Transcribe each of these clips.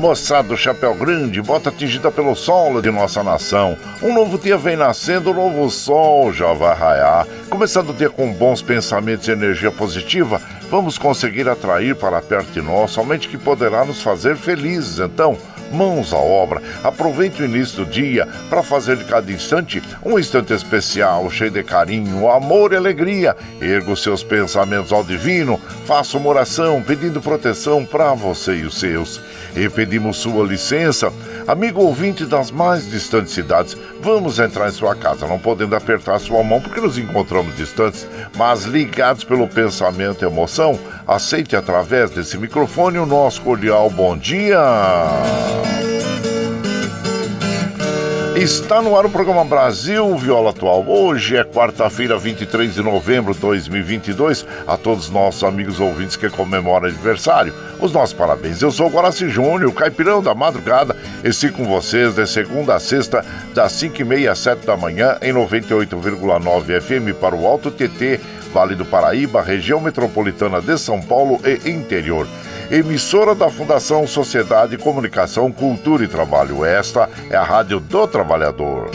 moçada do Chapéu Grande, bota atingida pelo sol de nossa nação. Um novo dia vem nascendo, um novo sol já vai raiar. Começando o dia com bons pensamentos e energia positiva, vamos conseguir atrair para perto de nós somente que poderá nos fazer felizes. Então, mãos à obra. Aproveite o início do dia para fazer de cada instante um instante especial, cheio de carinho, amor e alegria. Erga os seus pensamentos ao divino, faça uma oração pedindo proteção para você e os seus. E pedimos sua licença, amigo ouvinte das mais distantes cidades, vamos entrar em sua casa, não podendo apertar sua mão porque nos encontramos distantes, mas ligados pelo pensamento e emoção, aceite através desse microfone o nosso cordial bom dia. Está no ar o programa Brasil Viola Atual. Hoje é quarta-feira, 23 de novembro de 2022. A todos os nossos amigos ouvintes que comemoram aniversário, os nossos parabéns. Eu sou o Guaraci Júnior, caipirão da madrugada. Estive com vocês de segunda a sexta, das 5h30 às 7 da manhã, em 98,9 FM para o Alto TT, Vale do Paraíba, região metropolitana de São Paulo e interior emissora da Fundação Sociedade, Comunicação, Cultura e Trabalho. Esta é a Rádio do Trabalhador.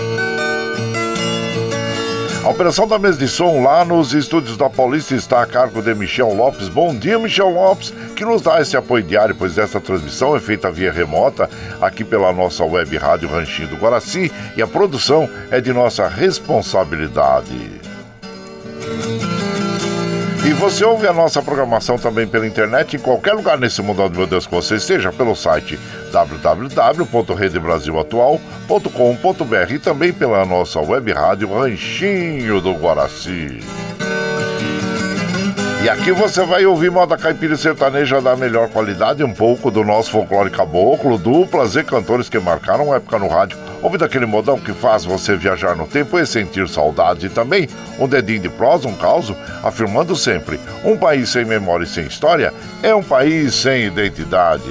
A operação da mesa de som lá nos estúdios da Paulista está a cargo de Michel Lopes. Bom dia, Michel Lopes, que nos dá esse apoio diário, pois esta transmissão é feita via remota aqui pela nossa web rádio Ranchinho do Guaraci e a produção é de nossa responsabilidade. E você ouve a nossa programação também pela internet em qualquer lugar nesse mundo, meu Deus, que você esteja, pelo site www.redebrasilatual.com.br e também pela nossa web rádio Ranchinho do Guaraci. E aqui você vai ouvir moda caipira sertaneja da melhor qualidade, um pouco do nosso folclore caboclo, duplas e cantores que marcaram época no rádio. Ouvindo aquele modão que faz você viajar no tempo e sentir saudade também um dedinho de prosa, um caos, afirmando sempre: um país sem memória e sem história é um país sem identidade.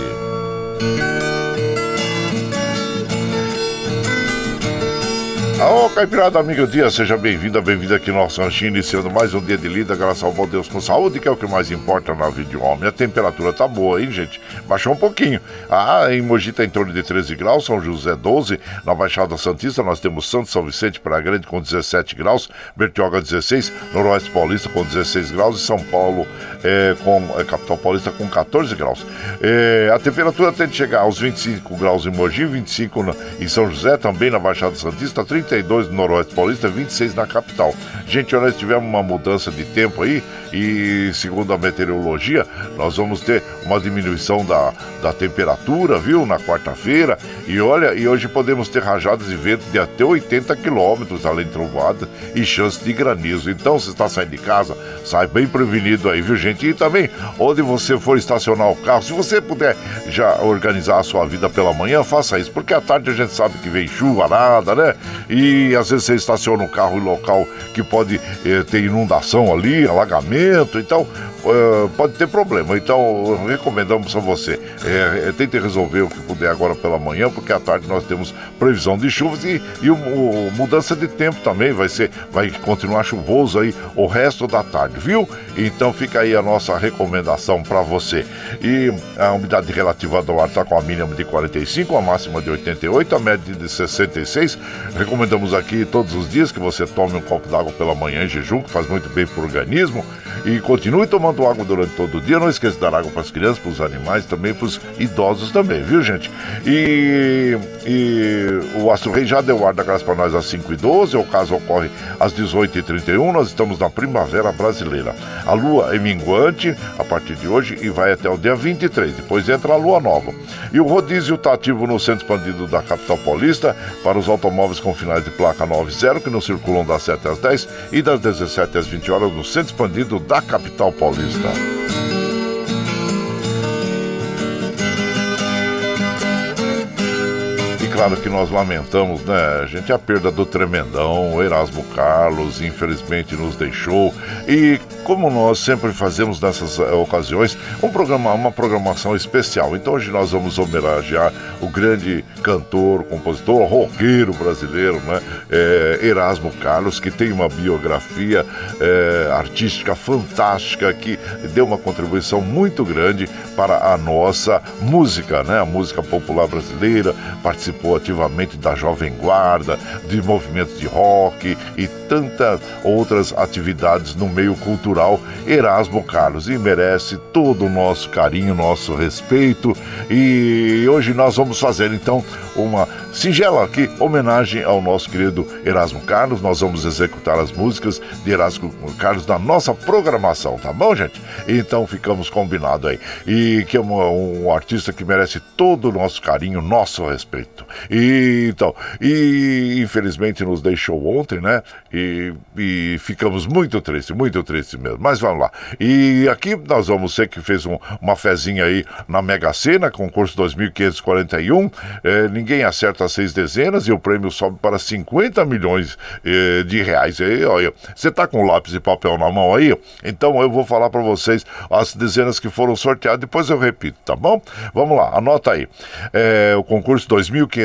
Ô, Caipirada, amigo dia, seja bem-vinda, bem-vinda aqui no nosso ranchinho, iniciando mais um dia de lida, graças ao bom Deus com saúde, que é o que mais importa na vida de homem. A temperatura tá boa, hein, gente? Baixou um pouquinho. Ah, em Mogi tá em torno de 13 graus, São José 12, na Baixada Santista nós temos Santo São Vicente para Grande com 17 graus, Bertioga 16, Noroeste Paulista com 16 graus e São Paulo, é, com é, Capital Paulista com 14 graus. É, a temperatura tende a chegar aos 25 graus em Mogi, 25 na, em São José, também na Baixada Santista, 30 32 no Noroeste Paulista, 26 na capital. Gente, nós tivemos uma mudança de tempo aí e, segundo a meteorologia, nós vamos ter uma diminuição da, da temperatura, viu, na quarta-feira. E olha, e hoje podemos ter rajadas de vento de até 80 quilômetros, além de trovoada e chance de granizo. Então, se está saindo de casa, sai bem prevenido aí, viu, gente? E também, onde você for estacionar o carro, se você puder já organizar a sua vida pela manhã, faça isso, porque à tarde a gente sabe que vem chuva, nada, né? E às vezes você estaciona o carro em local que pode eh, ter inundação ali, alagamento, então uh, pode ter problema. Então, recomendamos a você. É, é, tente resolver o que puder agora pela manhã, porque à tarde nós temos previsão de chuvas e, e o, o, mudança de tempo também vai ser, vai continuar chuvoso aí o resto da tarde, viu? Então fica aí a nossa recomendação para você. E a umidade relativa do ar está com a mínima de 45, a máxima de 88, a média de 66. Recomendamos aqui todos os dias que você tome um copo d'água pela manhã em jejum, que faz muito bem para o organismo. E continue tomando água durante todo o dia. Não esqueça de dar água para as crianças, para os animais, também para os idosos também, viu, gente? E, e o Astro Rei já deu ar da graça para nós às 5h12. O caso ocorre às 18h31. Nós estamos na primavera brasileira. A lua é minguante a partir de hoje e vai até o dia 23. Depois entra a lua nova. E o rodízio está ativo no centro expandido da capital paulista para os automóveis com finais de placa 90 que não circulam das 7 às 10 e das 17 às 20 horas no centro expandido da capital paulista. E claro que nós lamentamos, né, gente, a perda do tremendão, Erasmo Carlos, infelizmente nos deixou. E como nós sempre fazemos nessas eh, ocasiões, um programa, uma programação especial. Então hoje nós vamos homenagear o grande cantor, compositor, roqueiro brasileiro, né? É, Erasmo Carlos, que tem uma biografia é, artística fantástica, que deu uma contribuição muito grande para a nossa música, né? A música popular brasileira, participou ativamente da Jovem Guarda, de movimentos de rock e tantas outras atividades no meio cultural. Erasmo Carlos e merece todo o nosso carinho, nosso respeito. E hoje nós vamos fazer então uma singela aqui homenagem ao nosso querido Erasmo Carlos. Nós vamos executar as músicas de Erasmo Carlos na nossa programação, tá bom, gente? Então ficamos combinados aí. E que é um, um artista que merece todo o nosso carinho, nosso respeito. E, então, e infelizmente nos deixou ontem, né? E, e ficamos muito tristes, muito tristes mesmo. Mas vamos lá. E aqui nós vamos ser que fez um, uma fezinha aí na Mega Sena, concurso 2541. É, ninguém acerta seis dezenas e o prêmio sobe para 50 milhões eh, de reais. Aí, olha, você tá com lápis e papel na mão aí? Então eu vou falar para vocês as dezenas que foram sorteadas, depois eu repito, tá bom? Vamos lá, anota aí. É, o concurso 2541,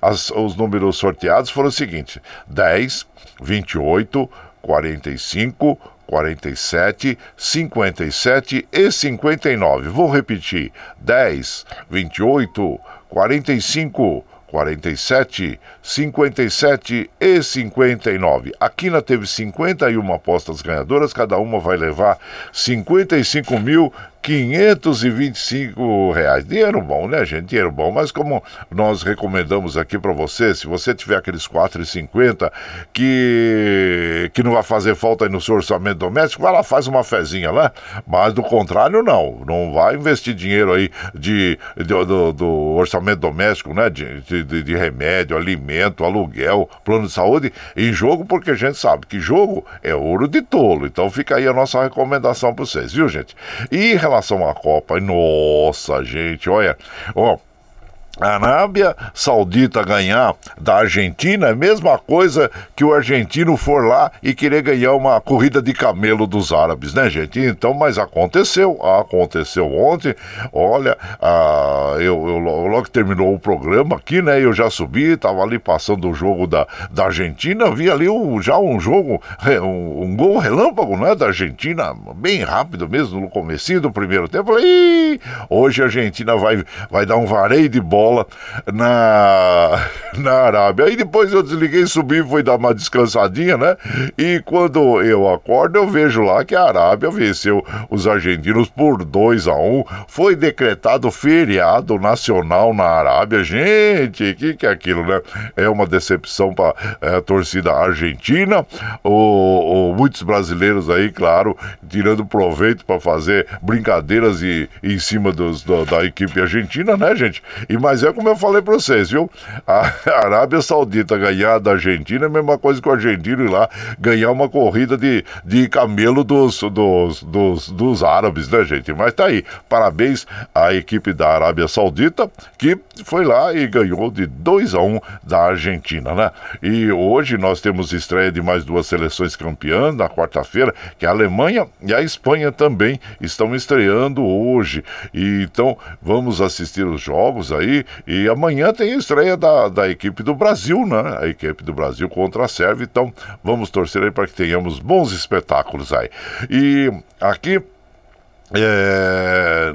as, os números sorteados foram os seguintes: 10, 28, 45, 47, 57 e 59. Vou repetir: 10, 28, 45, 47, 57 e 59. A Quina teve 51 apostas ganhadoras, cada uma vai levar 55 mil 525 reais. Dinheiro bom, né, gente? Dinheiro bom. Mas como nós recomendamos aqui para você, se você tiver aqueles 4,50 que, que não vai fazer falta aí no seu orçamento doméstico, vai lá, faz uma fezinha lá. Mas do contrário, não. Não vai investir dinheiro aí de, de do, do, orçamento doméstico, né? De, de, de remédio, alimento, aluguel, plano de saúde em jogo, porque a gente sabe que jogo é ouro de tolo. Então fica aí a nossa recomendação para vocês, viu, gente? E relação à Copa, nossa, gente, olha, ó a Arábia Saudita ganhar da Argentina é a mesma coisa que o argentino for lá e querer ganhar uma corrida de camelo dos árabes, né, gente? Então, mas aconteceu, aconteceu ontem. Olha, ah, eu, eu, logo que terminou o programa aqui, né? Eu já subi, tava ali passando o jogo da, da Argentina, vi ali já um jogo, um, um, gol relâmpago, né? Da Argentina, bem rápido mesmo, no comecinho do primeiro tempo. Falei, hoje a Argentina vai, vai dar um vareio de bola bola na, na Arábia. Aí depois eu desliguei, subi, fui dar uma descansadinha, né? E quando eu acordo, eu vejo lá que a Arábia venceu os argentinos por 2 a 1 um. Foi decretado feriado nacional na Arábia. Gente, o que, que é aquilo, né? É uma decepção para é, a torcida argentina. O, o, muitos brasileiros aí, claro, tirando proveito para fazer brincadeiras e, em cima dos, do, da equipe argentina, né, gente? E mas é como eu falei para vocês, viu? A Arábia Saudita ganhar da Argentina é a mesma coisa que o argentino ir lá ganhar uma corrida de, de camelo dos, dos, dos, dos árabes, né, gente? Mas tá aí. Parabéns à equipe da Arábia Saudita que foi lá e ganhou de 2 a 1 um da Argentina, né? E hoje nós temos estreia de mais duas seleções campeãs na quarta-feira, que é a Alemanha e a Espanha também estão estreando hoje. E então vamos assistir os jogos aí e amanhã tem a estreia da, da equipe do Brasil, né? A equipe do Brasil contra a Sérvia. Então vamos torcer aí para que tenhamos bons espetáculos aí. E aqui é,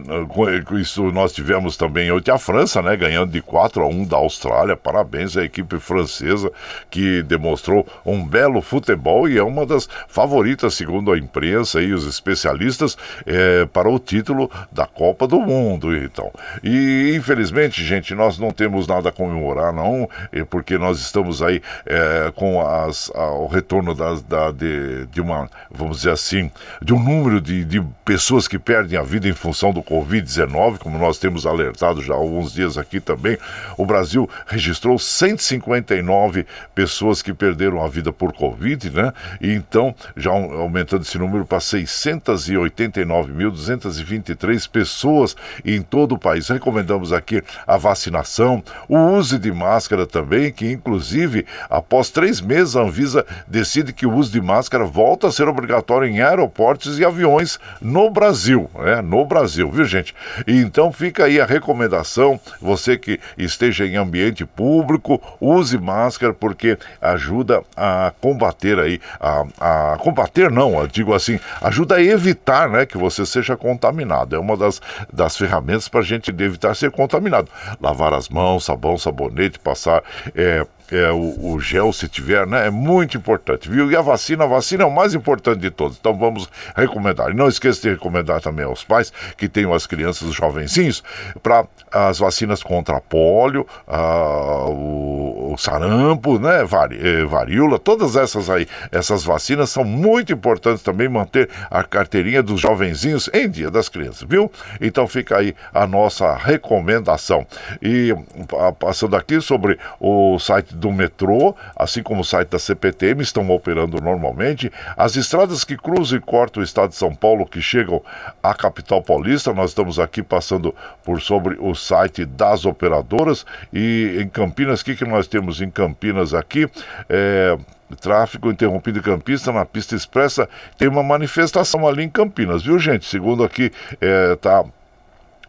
com isso nós tivemos também ontem a França, né, ganhando de 4 a 1 da Austrália. Parabéns à equipe francesa que demonstrou um belo futebol e é uma das favoritas, segundo a imprensa e os especialistas, é, para o título da Copa do Mundo. Então, e infelizmente, gente, nós não temos nada a comemorar, não, porque nós estamos aí é, com as, a, o retorno da, de, de uma, vamos dizer assim, de um número de, de pessoas que perdem a vida em função do Covid-19, como nós temos alertado já há alguns dias aqui também. O Brasil registrou 159 pessoas que perderam a vida por Covid, né? E então, já aumentando esse número para 689.223 pessoas em todo o país. Recomendamos aqui a vacinação, o uso de máscara também, que inclusive, após três meses, a Anvisa decide que o uso de máscara volta a ser obrigatório em aeroportos e aviões no Brasil. Brasil, né? No Brasil, viu, gente? Então fica aí a recomendação, você que esteja em ambiente público, use máscara porque ajuda a combater aí, a, a combater não, digo assim, ajuda a evitar, né, que você seja contaminado. É uma das, das ferramentas para a gente evitar ser contaminado. Lavar as mãos, sabão, sabonete, passar é, é, o, o, gel, se tiver, né? É muito importante, viu? E a vacina, a vacina é o mais importante de todos. Então vamos recomendar. E não esqueça de recomendar também aos pais que tenham as crianças, os jovencinhos, para as vacinas contra pólio, o, o, sarampo, né? Eh, varíola, todas essas aí, essas vacinas são muito importantes também manter a carteirinha dos jovenzinhos em dia das crianças, viu? Então fica aí a nossa recomendação. E passando aqui sobre o site do metrô, assim como o site da CPTM, estão operando normalmente. As estradas que cruzam e cortam o estado de São Paulo, que chegam à capital paulista, nós estamos aqui passando por sobre o site das operadoras. E em Campinas, o que, que nós temos em Campinas aqui? É, tráfego interrompido em Campinas, na pista expressa, tem uma manifestação ali em Campinas, viu gente? Segundo aqui, é, tá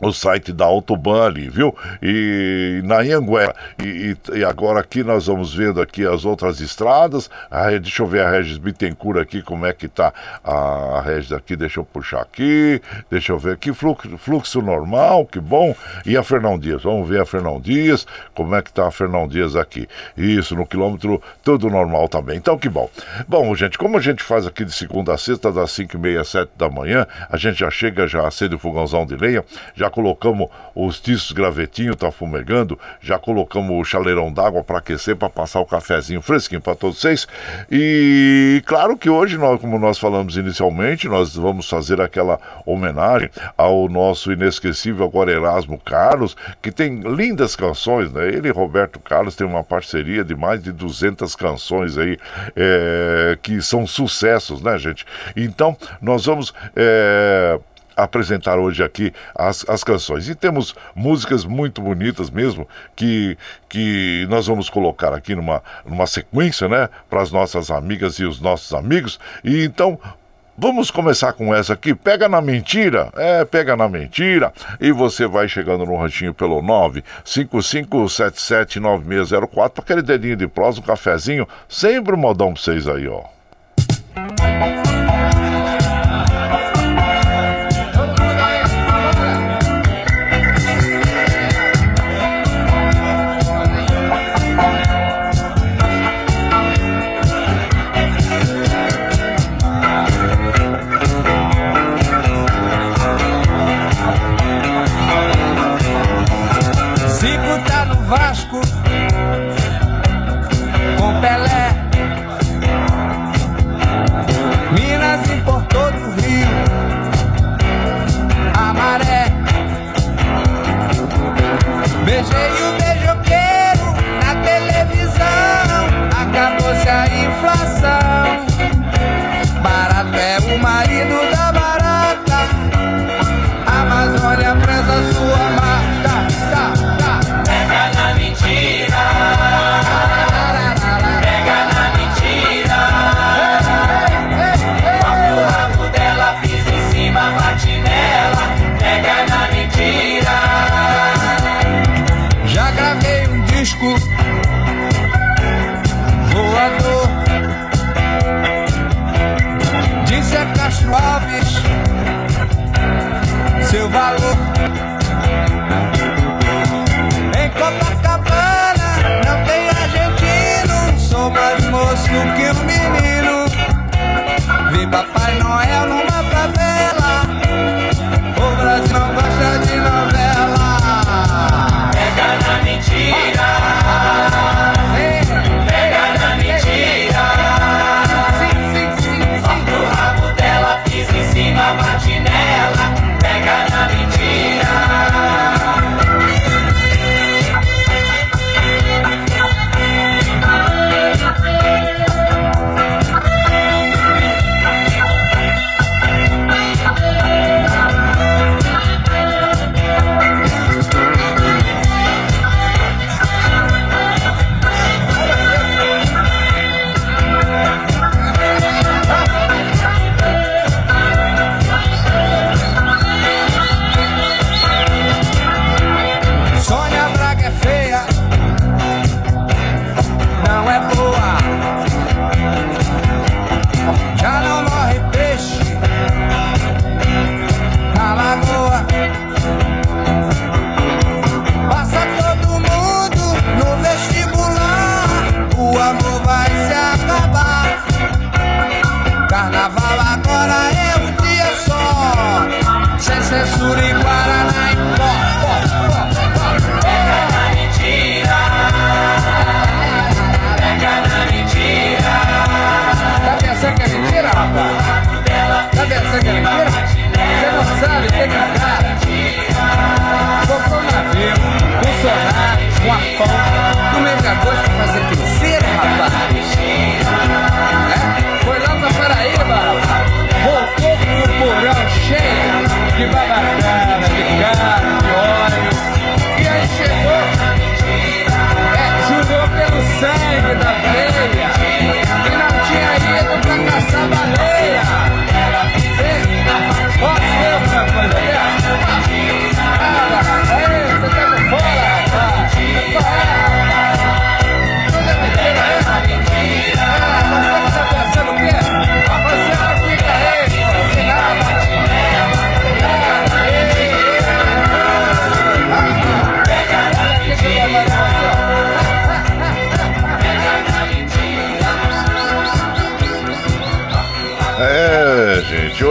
o site da Autoban ali, viu? E na Anhanguera. E, e, e, agora aqui nós vamos vendo aqui as outras estradas. Ah, deixa eu ver a Regis Bittencourt aqui, como é que tá a, Regis aqui, deixa eu puxar aqui, deixa eu ver aqui, fluxo, fluxo normal, que bom. E a Fernão Dias, vamos ver a Fernão Dias, como é que tá a Fernão Dias aqui. Isso, no quilômetro, tudo normal também. Então, que bom. Bom, gente, como a gente faz aqui de segunda a sexta, das 5 e meia, 7 da manhã, a gente já chega, já acende o fogãozão de lenha, já colocamos os tiços gravetinho, tá fumegando, já colocamos o chaleirão d'água para aquecer, para passar o cafezinho fresquinho para todos vocês. E claro que hoje, nós, como nós falamos inicialmente, nós vamos fazer aquela homenagem ao nosso inesquecível agora Erasmo Carlos, que tem lindas canções, né? Ele e Roberto Carlos tem uma parceria de mais de 200 canções aí, é, que são sucessos, né, gente? Então, nós vamos. É, apresentar hoje aqui as, as canções. E temos músicas muito bonitas mesmo, que, que nós vamos colocar aqui numa, numa sequência, né, para as nossas amigas e os nossos amigos. E então, Vamos começar com essa aqui. Pega na mentira. É, pega na mentira. E você vai chegando no ranchinho pelo 955779604 para aquele dedinho de prosa, um cafezinho. Sempre um modão pra vocês aí, ó.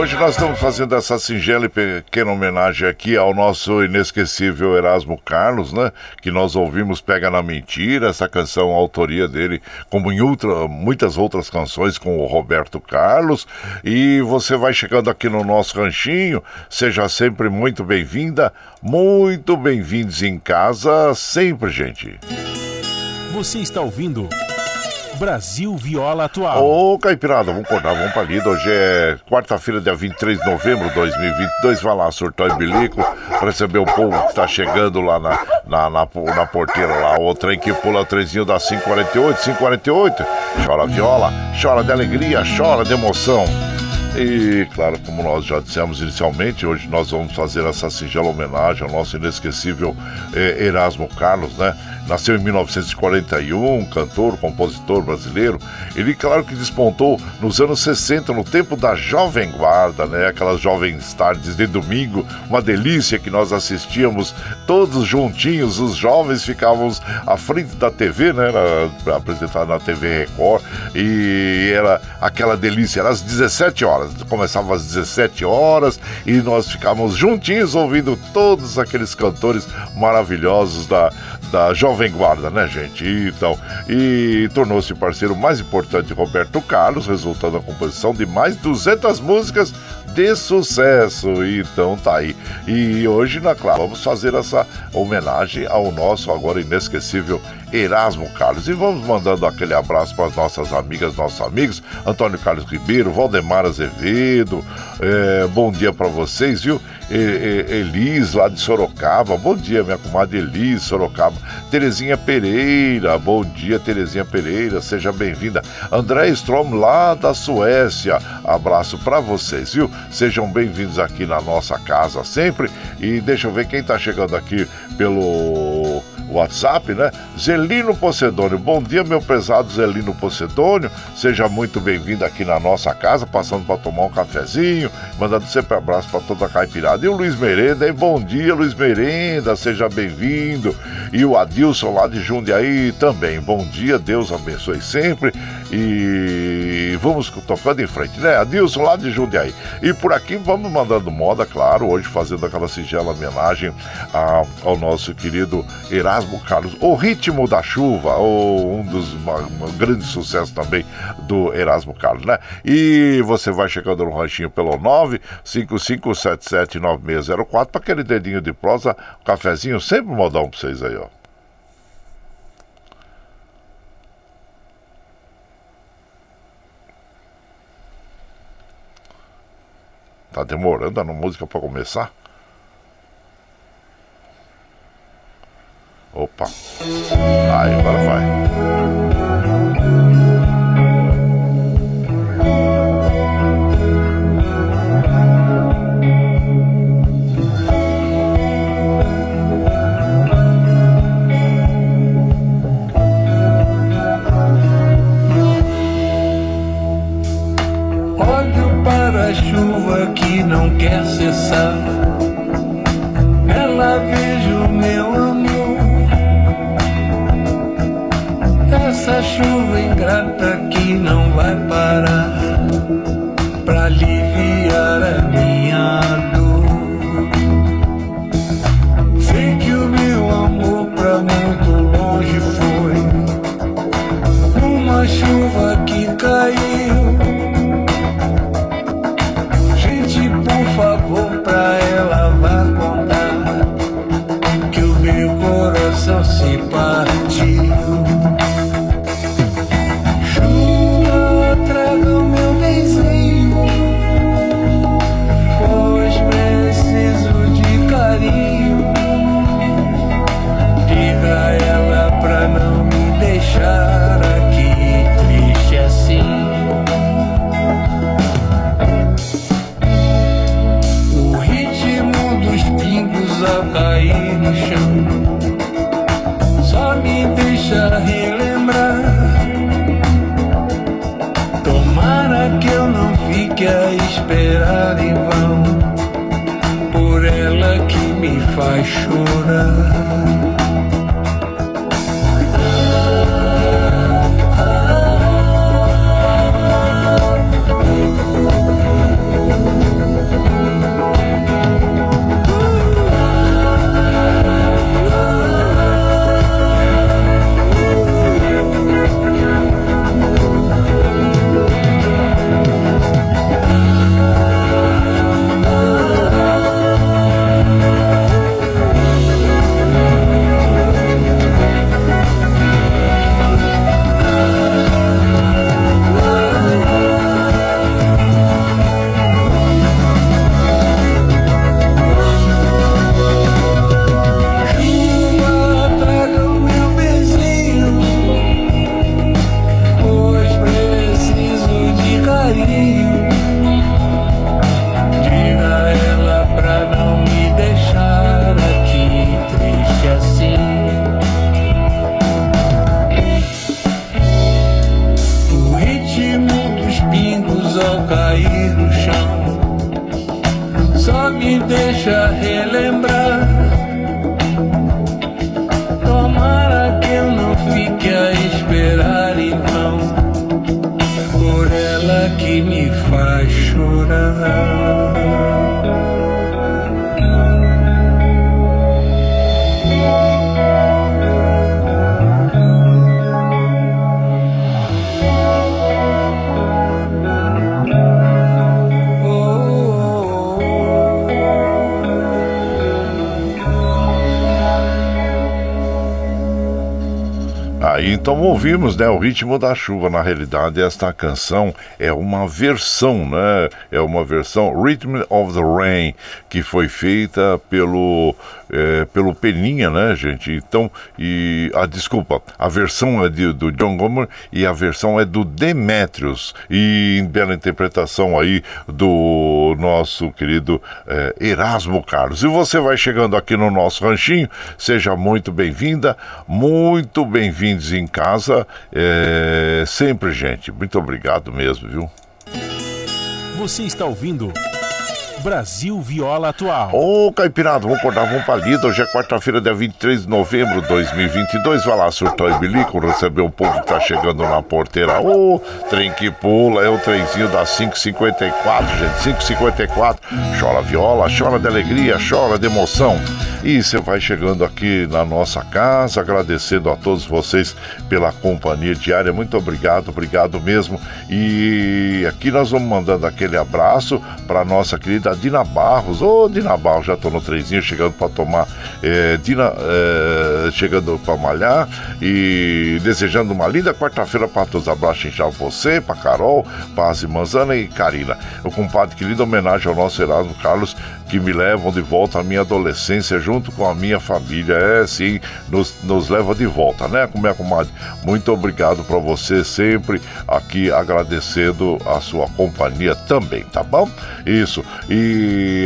Hoje nós estamos fazendo essa singela e pequena homenagem aqui ao nosso inesquecível Erasmo Carlos, né? Que nós ouvimos Pega na Mentira, essa canção, a autoria dele, como em outra, muitas outras canções com o Roberto Carlos. E você vai chegando aqui no nosso ranchinho, seja sempre muito bem-vinda, muito bem-vindos em casa, sempre, gente. Você está ouvindo Brasil Viola Atual. Ô, Caipirada, vamos acordar, vamos pra lida. Hoje é quarta-feira, dia 23 de novembro de 2022. Vai lá, surtar em bilico, receber o povo que está chegando lá na, na, na, na porteira lá. O trem que pula trezinho da 548, 548. Chora viola, chora de alegria, chora de emoção. E, claro, como nós já dissemos inicialmente, hoje nós vamos fazer essa singela homenagem ao nosso inesquecível eh, Erasmo Carlos, né? Nasceu em 1941, cantor, compositor brasileiro. Ele, claro que despontou nos anos 60, no tempo da Jovem Guarda, né? Aquelas jovens tardes de domingo, uma delícia que nós assistíamos todos juntinhos, os jovens ficávamos à frente da TV, né? Era apresentado na TV Record e era aquela delícia, era às 17 horas. começava às 17 horas e nós ficávamos juntinhos ouvindo todos aqueles cantores maravilhosos da, da Jovem Guarda, né, gente? Então, e tornou-se parceiro mais importante de Roberto Carlos, resultando na composição de mais 200 músicas de sucesso. Então tá aí. E hoje, na claro, vamos fazer essa homenagem ao nosso agora inesquecível Erasmo Carlos. E vamos mandando aquele abraço para as nossas amigas, nossos amigos, Antônio Carlos Ribeiro, Valdemar Azevedo. É, bom dia para vocês, viu? Elis, lá de Sorocaba. Bom dia, minha comadre Elis, Sorocaba. Terezinha Pereira, bom dia, Terezinha Pereira, seja bem-vinda. André Strom, lá da Suécia. Abraço para vocês, viu? Sejam bem-vindos aqui na nossa casa sempre. E deixa eu ver quem tá chegando aqui pelo WhatsApp, né? Zelino Pocedônio. Bom dia, meu prezado Zelino Pocedônio. Seja muito bem-vindo aqui na nossa casa, passando para tomar um cafezinho, mandando sempre abraço para toda a caipirada. E o Luiz Merenda, hein? Bom dia, Luiz Merenda, seja bem-vindo. E o Adilson lá de Jundiaí também. Bom dia, Deus abençoe sempre. E vamos tocando em frente, né? Adilson lá de Jundiaí. E por aqui vamos mandando moda, claro, hoje fazendo aquela singela homenagem ao nosso querido Erasmo Carlos. O Ritmo da Chuva, ou um dos uma, um grande sucesso também do Erasmo Carlos, né? E você vai chegando no ranchinho pelo 955779604 para aquele dedinho de prosa, um cafezinho, sempre modão para vocês aí, ó. Tá demorando a música para começar? Então ouvimos, né, o ritmo da chuva. Na realidade, esta canção é uma versão, né? É uma versão Rhythm of the Rain que foi feita pelo é, pelo Peninha, né, gente? Então, e a desculpa, a versão é de, do John Gomer e a versão é do Demetrius e bela interpretação aí do nosso querido é, Erasmo Carlos. E você vai chegando aqui no nosso ranchinho, seja muito bem-vinda, muito bem-vindos em casa, é, sempre, gente. Muito obrigado mesmo, viu? Você está ouvindo Brasil Viola Atual. Ô, Caipirada, vamos acordar, vamos pra lida. Hoje é quarta-feira, dia 23 de novembro de 2022. Vai lá, surtou e bilico, receber o povo que tá chegando na porteira. Ô, trem que pula, é o trenzinho das 554, gente, 554. Chora viola, chora de alegria, chora de emoção. E você vai chegando aqui na nossa casa, agradecendo a todos vocês pela companhia diária. Muito obrigado, obrigado mesmo. E aqui nós vamos mandando aquele abraço para nossa querida Dina Barros. Ô, Dina Barros, já tô no trenzinho chegando para tomar. É, Dina, é, chegando para malhar e desejando uma linda quarta-feira para todos. Abraço inchado você, para Carol, para Manzana e Karina. O compadre, querida homenagem ao nosso Erasmo Carlos, que me levam de volta à minha adolescência junto com a minha família. É, sim, nos, nos leva de volta, né, com minha comadre? Muito obrigado para você sempre aqui agradecendo a sua companhia também, tá bom? Isso. E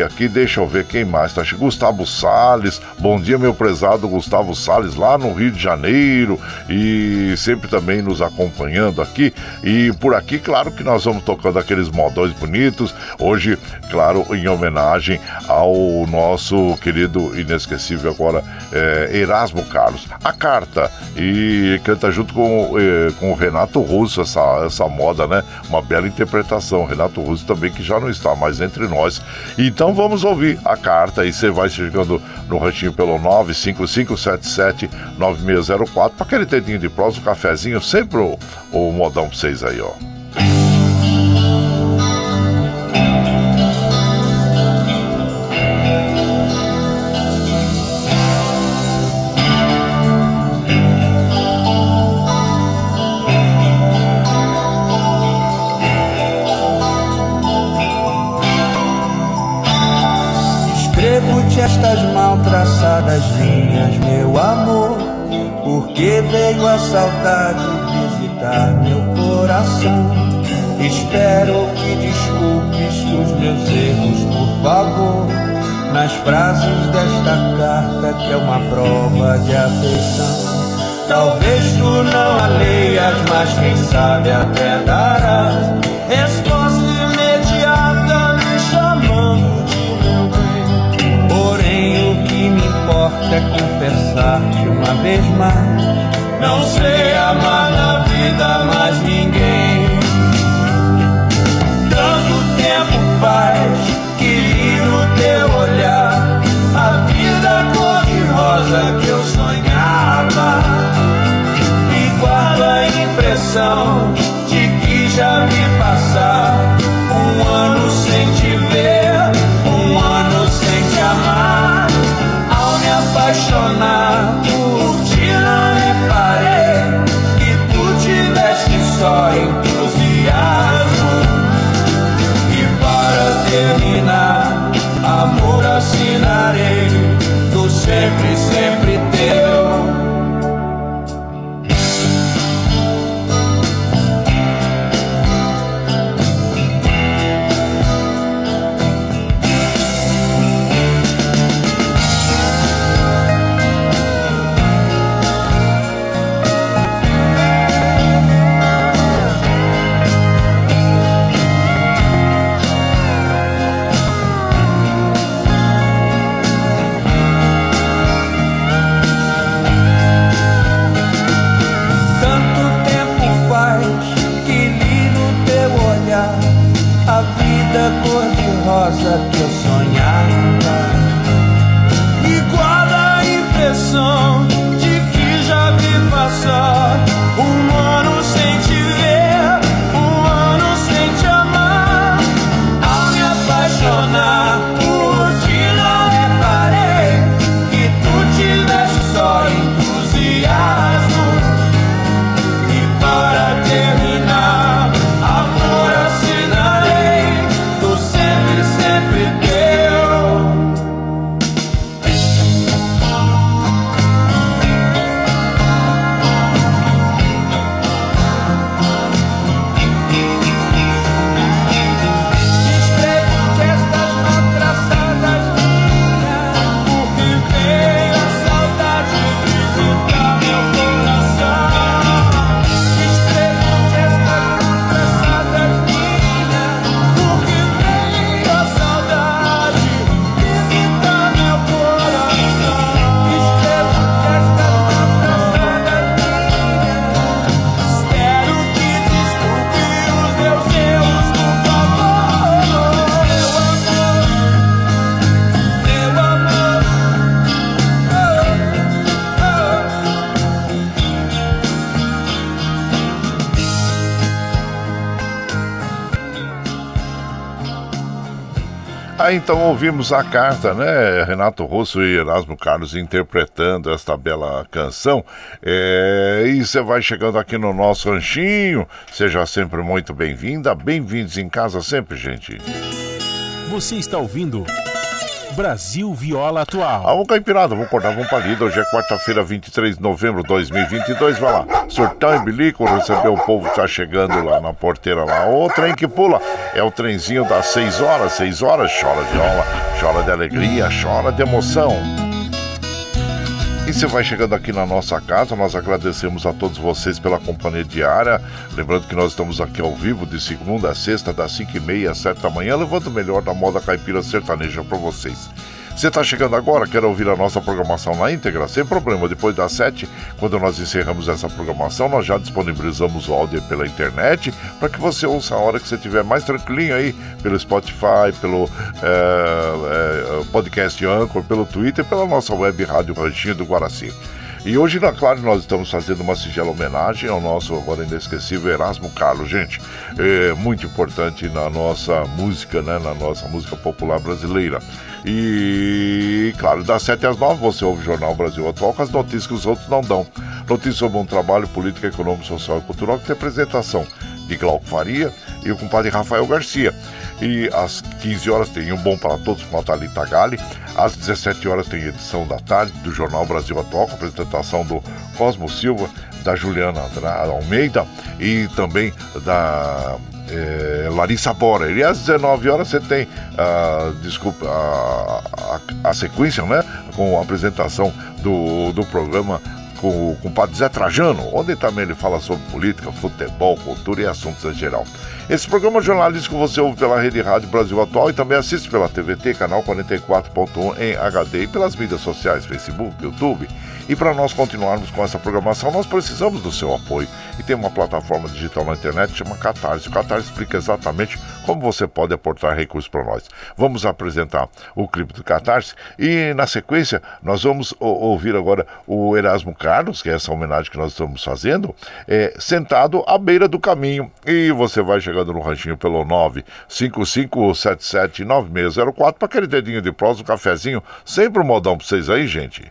aqui deixa eu ver quem mais tá. Gustavo Sales. Bom dia, meu prezado Gustavo Sales, lá no Rio de Janeiro e sempre também nos acompanhando aqui. E por aqui, claro que nós vamos tocando aqueles modões bonitos. Hoje, claro, em homenagem ao nosso querido inesquecível agora é, Erasmo Carlos. A carta e canta junto com, é, com o Renato Russo essa, essa moda, né? Uma bela interpretação. Renato Russo também que já não está mais entre nós. Então vamos ouvir a carta e você vai chegando no ranchinho pelo 955779604 para aquele dedinho de prosa, um cafezinho, sempre o, o modão pra vocês aí, ó. Porque veio a saudade visitar meu coração. Espero que desculpes os meus erros, por favor, nas frases desta carta que é uma prova de afeição. Talvez tu não a leias, mas quem sabe até darás resposta imediata me chamando importa é confessar-te uma vez mais. Não sei amar na vida mais ninguém. Tanto tempo faz que li no teu olhar a vida cor-de-rosa que eu sonhava. E guardo a impressão Então ouvimos a carta, né? Renato Russo e Erasmo Carlos interpretando esta bela canção. É... E você vai chegando aqui no nosso ranchinho. Seja sempre muito bem-vinda. Bem-vindos em casa sempre, gente. Você está ouvindo. Brasil Viola Atual. Alô, Caipirada, vamos acordar, vamos palida. Hoje é quarta-feira, 23 de novembro de 2022. Vai lá, surtão e bilico, receber o povo que tá chegando lá na porteira lá. O trem que pula é o trenzinho das 6 horas, 6 horas. Chora viola, chora de alegria, chora de emoção. E você vai chegando aqui na nossa casa, nós agradecemos a todos vocês pela companhia diária. Lembrando que nós estamos aqui ao vivo de segunda a sexta, das 5h30 às 7 da manhã, levando o melhor da moda caipira sertaneja para vocês. Você está chegando agora, quer ouvir a nossa programação na íntegra? Sem problema, depois das 7, quando nós encerramos essa programação, nós já disponibilizamos o áudio pela internet para que você ouça a hora que você estiver mais tranquilinho aí, pelo Spotify, pelo é, é, podcast Anchor, pelo Twitter, pela nossa web rádio Ranchinho do Guaraci. E hoje, na Claro, nós estamos fazendo uma sigela homenagem ao nosso agora inesquecível Erasmo Carlos, gente. É muito importante na nossa música, né? Na nossa música popular brasileira. E, claro, das 7 às 9 você ouve o Jornal Brasil Atual com as notícias que os outros não dão. Notícias sobre um trabalho político, econômico, social e cultural que tem apresentação de Glauco Faria e o compadre Rafael Garcia. E às 15 horas tem um bom para todos com a Thalita Gale. Às 17 horas tem edição da tarde do Jornal Brasil Atual com a apresentação do Cosmo Silva, da Juliana Almeida e também da é, Larissa Bora. E às 19 horas você tem, uh, desculpa, a, a, a, sequência, né? Com a apresentação do, do programa com, com o Padre Zé Trajano, onde também ele fala sobre política, futebol, cultura e assuntos em geral. Esse programa jornalístico você ouve pela Rede Rádio Brasil Atual e também assiste pela TVT, canal 44.1 em HD e pelas mídias sociais, Facebook, YouTube. E para nós continuarmos com essa programação, nós precisamos do seu apoio. E tem uma plataforma digital na internet que chama Catarse. O Catarse explica exatamente como você pode aportar recursos para nós. Vamos apresentar o clipe do Catarse e, na sequência, nós vamos ouvir agora o Erasmo Carlos, que é essa homenagem que nós estamos fazendo, é, sentado à beira do caminho. E você vai chegando no ranchinho pelo 955779604 para aquele dedinho de prós, um cafezinho. Sempre um modão para vocês aí, gente.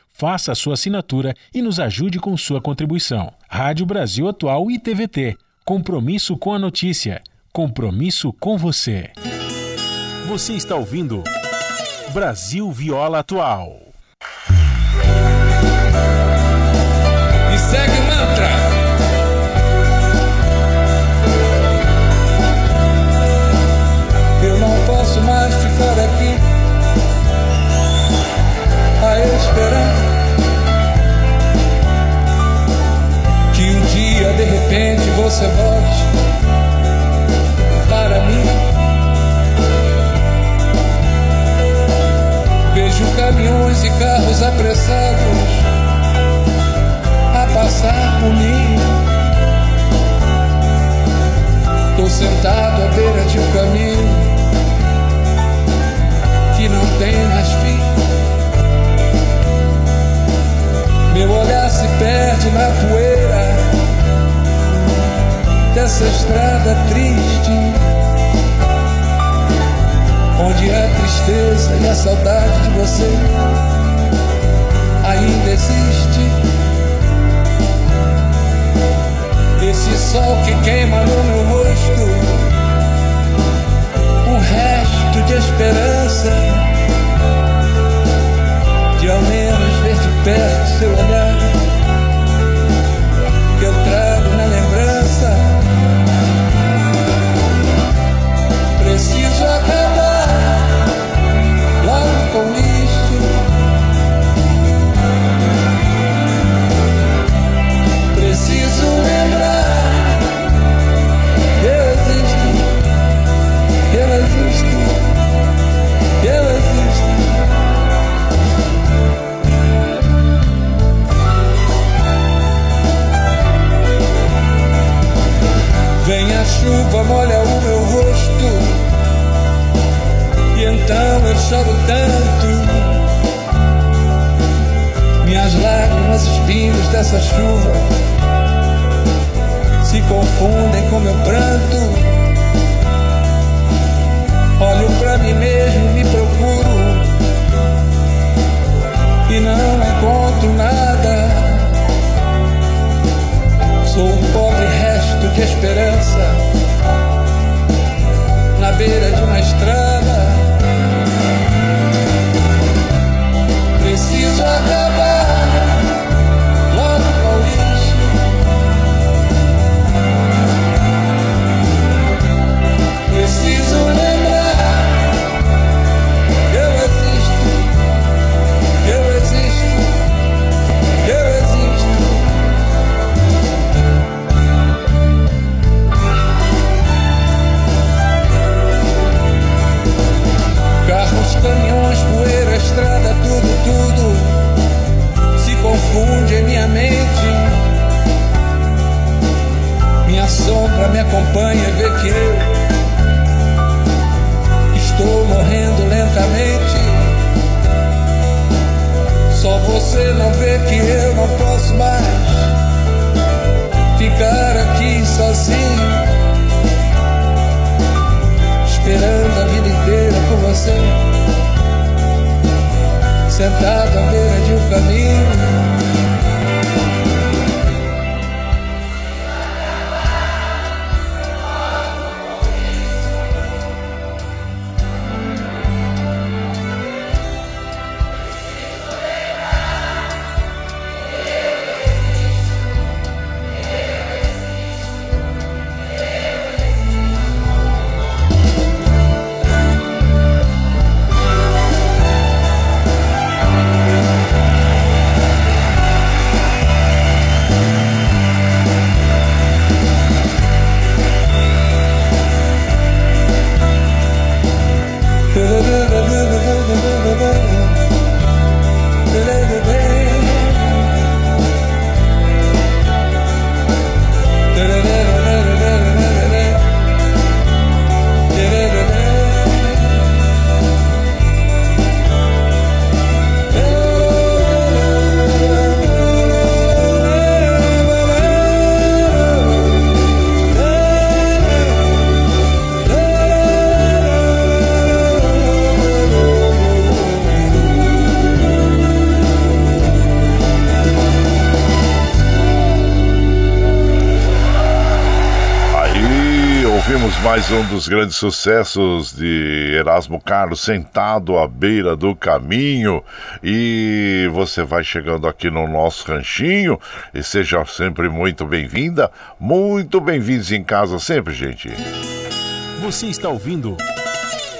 Faça a sua assinatura e nos ajude com sua contribuição. Rádio Brasil Atual e TVT. Compromisso com a notícia. Compromisso com você. Você está ouvindo Brasil Viola Atual. E segue o mantra. Eu não posso mais ficar aqui a esperar de repente você volte para mim. Vejo caminhões e carros apressados a passar por mim. Tô sentado à beira de um caminho que não tem mais fim. Meu olhar se perde na poeira dessa estrada triste, onde a tristeza e a saudade de você ainda existe. Mais um dos grandes sucessos de Erasmo Carlos, Sentado à Beira do Caminho. E você vai chegando aqui no nosso ranchinho e seja sempre muito bem-vinda, muito bem-vindos em casa sempre, gente. Você está ouvindo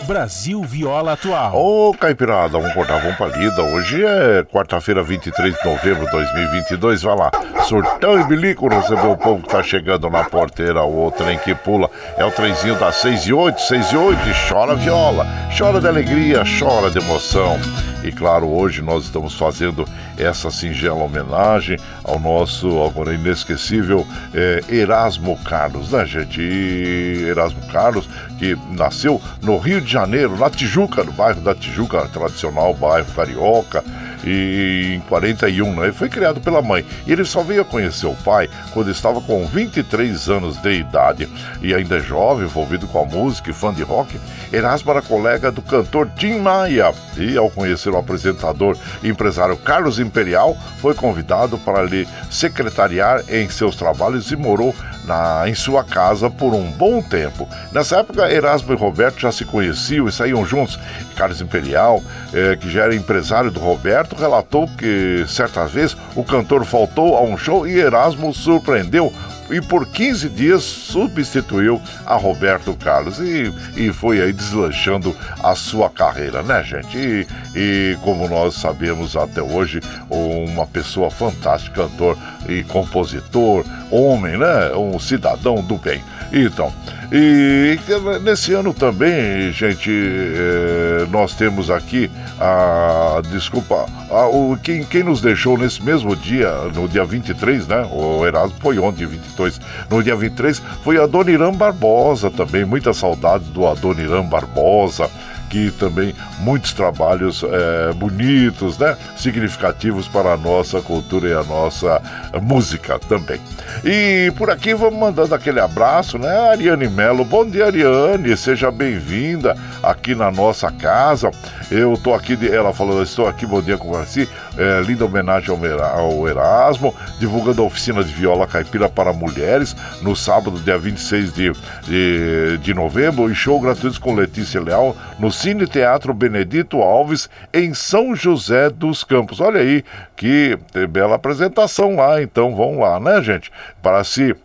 Brasil Viola Atual. Ô, Caipirada, vamos cortar, vamos pra lida. Hoje é quarta-feira, 23 de novembro de 2022. Vai lá, surtão e bilico recebeu o povo que tá chegando na porteira. O trem que pula é o trenzinho das 6 e 8, 6 e 8. E chora viola, chora de alegria, chora de emoção. E claro, hoje nós estamos fazendo essa singela homenagem ao nosso agora inesquecível eh, Erasmo Carlos, né, gente? Erasmo Carlos, que nasceu no Rio de Janeiro, na Tijuca, no bairro da Tijuca, tradicional bairro carioca, e em 41, né? Foi criado pela mãe. E ele só veio a conhecer o pai quando estava com 23 anos de idade. E ainda jovem, envolvido com a música e fã de rock, Erasmo era colega do cantor Tim Maia. E ao conhecer o apresentador e empresário Carlos Imperial, foi convidado para lhe secretariar em seus trabalhos e morou na, em sua casa por um bom tempo. Nessa época, Erasmo e Roberto já se conheciam e saíam juntos. Carlos Imperial, eh, que já era empresário do Roberto, relatou que certa vez o cantor faltou a um show e Erasmo surpreendeu e por 15 dias substituiu a Roberto Carlos e, e foi aí deslanchando a sua carreira, né, gente? E, e como nós sabemos até hoje, uma pessoa fantástica, cantor e compositor, homem, né? Um cidadão do bem. Então, e nesse ano também, gente, eh, nós temos aqui a. Desculpa, a, o, quem, quem nos deixou nesse mesmo dia, no dia 23, né? O Erasmo foi ontem, 22. No dia 23 foi a Dona Irã Barbosa também. Muitas saudades do Adoniran Barbosa aqui também muitos trabalhos é, bonitos, né? Significativos para a nossa cultura e a nossa música também. E por aqui vamos mandando aquele abraço, né? Ariane Melo. Bom dia, Ariane. Seja bem-vinda aqui na nossa casa. Eu tô aqui, ela falou, estou aqui, bom dia com você. É, linda homenagem ao Erasmo, divulgando a oficina de viola caipira para mulheres no sábado, dia 26 de, de, de novembro, e show gratuito com Letícia Leal no Cine Teatro Benedito Alves, em São José dos Campos. Olha aí que bela apresentação lá, então vamos lá, né, gente? Para se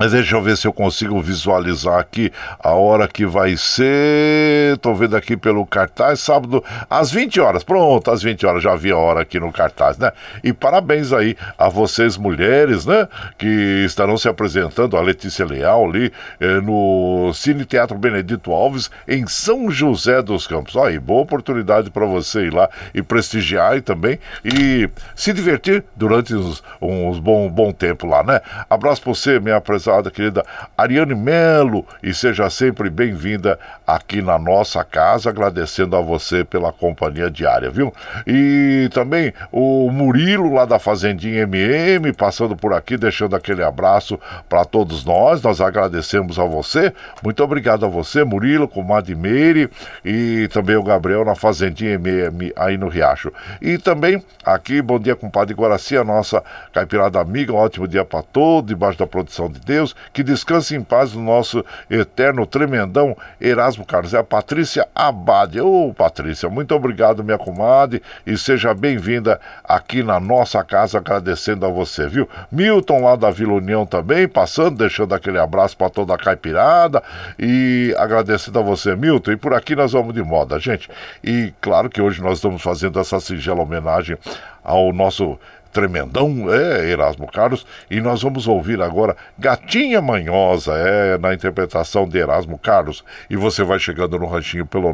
mas deixa eu ver se eu consigo visualizar aqui a hora que vai ser. Tô vendo aqui pelo cartaz, sábado às 20 horas. Pronto, às 20 horas já vi a hora aqui no cartaz, né? E parabéns aí a vocês, mulheres, né? Que estarão se apresentando, a Letícia Leal ali eh, no Cine Teatro Benedito Alves, em São José dos Campos. Aí, boa oportunidade para você ir lá e prestigiar também e se divertir durante uns, uns bom, bom tempo lá, né? Abraço pra você, minha apresentação querida Ariane Melo, e seja sempre bem-vinda aqui na nossa casa, agradecendo a você pela companhia diária, viu? E também o Murilo, lá da Fazendinha MM, passando por aqui, deixando aquele abraço para todos nós, nós agradecemos a você, muito obrigado a você, Murilo, com Meire e também o Gabriel na Fazendinha MM aí no Riacho. E também aqui, bom dia, compadre Guaraci, a nossa caipirada amiga, um ótimo dia para todos, debaixo da produção de Deus. Deus, que descanse em paz o nosso eterno tremendão Erasmo Carlos. É a Patrícia Abade. Ô, oh, Patrícia, muito obrigado, minha comadre, e seja bem-vinda aqui na nossa casa, agradecendo a você, viu? Milton lá da Vila União também, passando, deixando aquele abraço para toda a caipirada e agradecendo a você, Milton. E por aqui nós vamos de moda, gente. E claro que hoje nós estamos fazendo essa singela homenagem ao nosso tremendão, é Erasmo Carlos, e nós vamos ouvir agora Gatinha Manhosa, é na interpretação de Erasmo Carlos. E você vai chegando no ranchinho pelo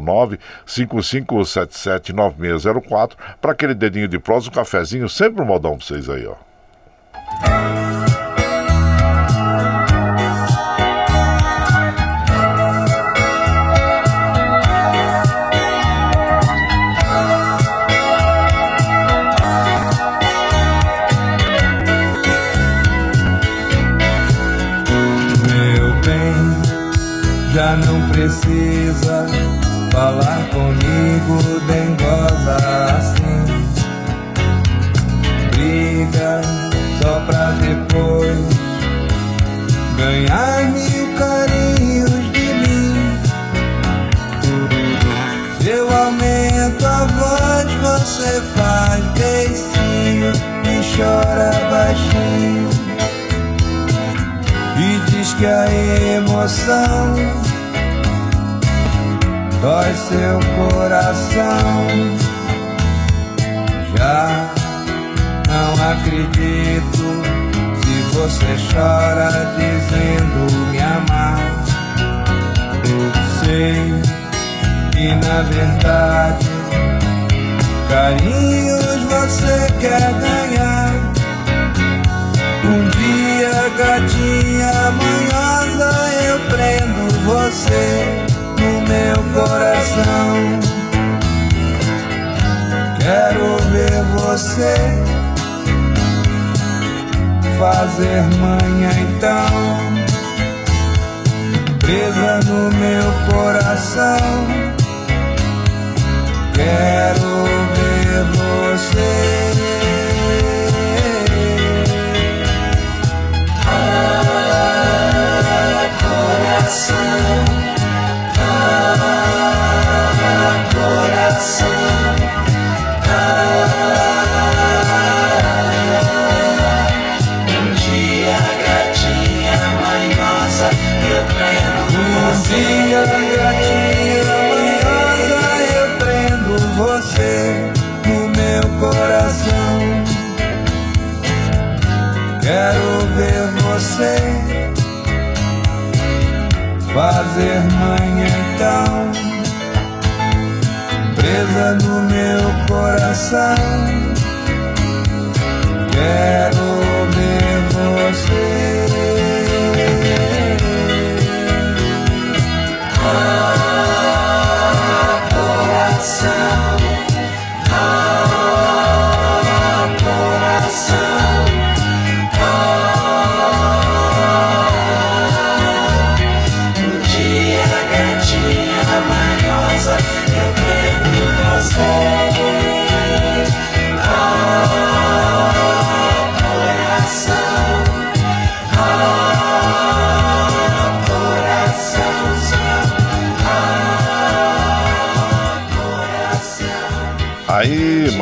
955779604 para aquele dedinho de prosa, um cafezinho, sempre um modão para vocês aí, ó. Precisa falar comigo, dengosa assim. Briga só pra depois ganhar mil carinhos de mim. Se eu aumento a voz, você faz beicinho e chora baixinho. E diz que a emoção dói seu coração. Já não acredito se você chora dizendo me amar. Sei que na verdade carinhos você quer ganhar. Um dia, gatinha manhosa, eu prendo você meu coração. Quero ver você fazer manhã então, presa no meu coração. Quero ver você. Você fazer manhã então presa no meu coração. Quero ver você.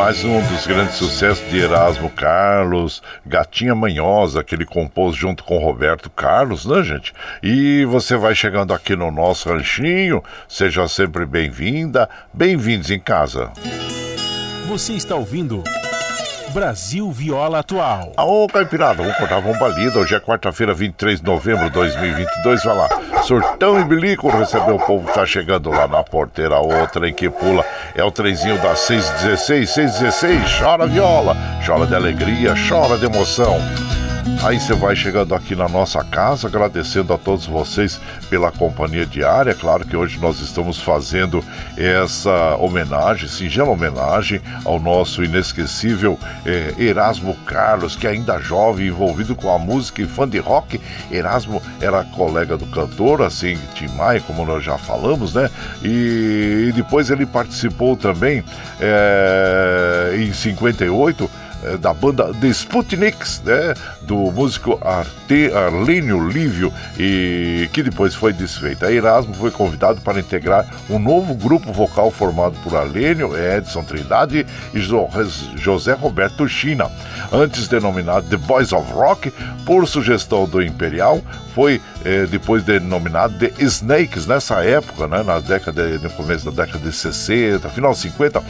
Mais um dos grandes sucessos de Erasmo Carlos, Gatinha Manhosa, que ele compôs junto com Roberto Carlos, né, gente? E você vai chegando aqui no nosso ranchinho, seja sempre bem-vinda, bem-vindos em casa. Você está ouvindo Brasil Viola Atual. Ô, Caipirada, vamos cortar a bomba lida. Hoje é quarta-feira, 23 de novembro de 2022. Vai lá, surtão e bilico, receber o povo tá chegando lá na porteira. Outra em que pula é o trenzinho das 616, 616. Chora viola, chora de alegria, chora de emoção. Aí você vai chegando aqui na nossa casa, agradecendo a todos vocês pela companhia diária. Claro que hoje nós estamos fazendo essa homenagem, singela homenagem ao nosso inesquecível eh, Erasmo Carlos, que ainda jovem, envolvido com a música e fã de rock. Erasmo era colega do cantor, assim, Tim Maia, como nós já falamos, né? E, e depois ele participou também eh, em 58 eh, da banda The Sputniks, né? Do músico Arte, Arlênio Lívio, e que depois foi desfeita. A Erasmo foi convidado para integrar um novo grupo vocal formado por Arlênio, Edson Trindade e Jo- José Roberto China. Antes denominado The Boys of Rock, por sugestão do Imperial, foi eh, depois denominado The Snakes nessa época, né, na década, no começo da década de 60, final de 50,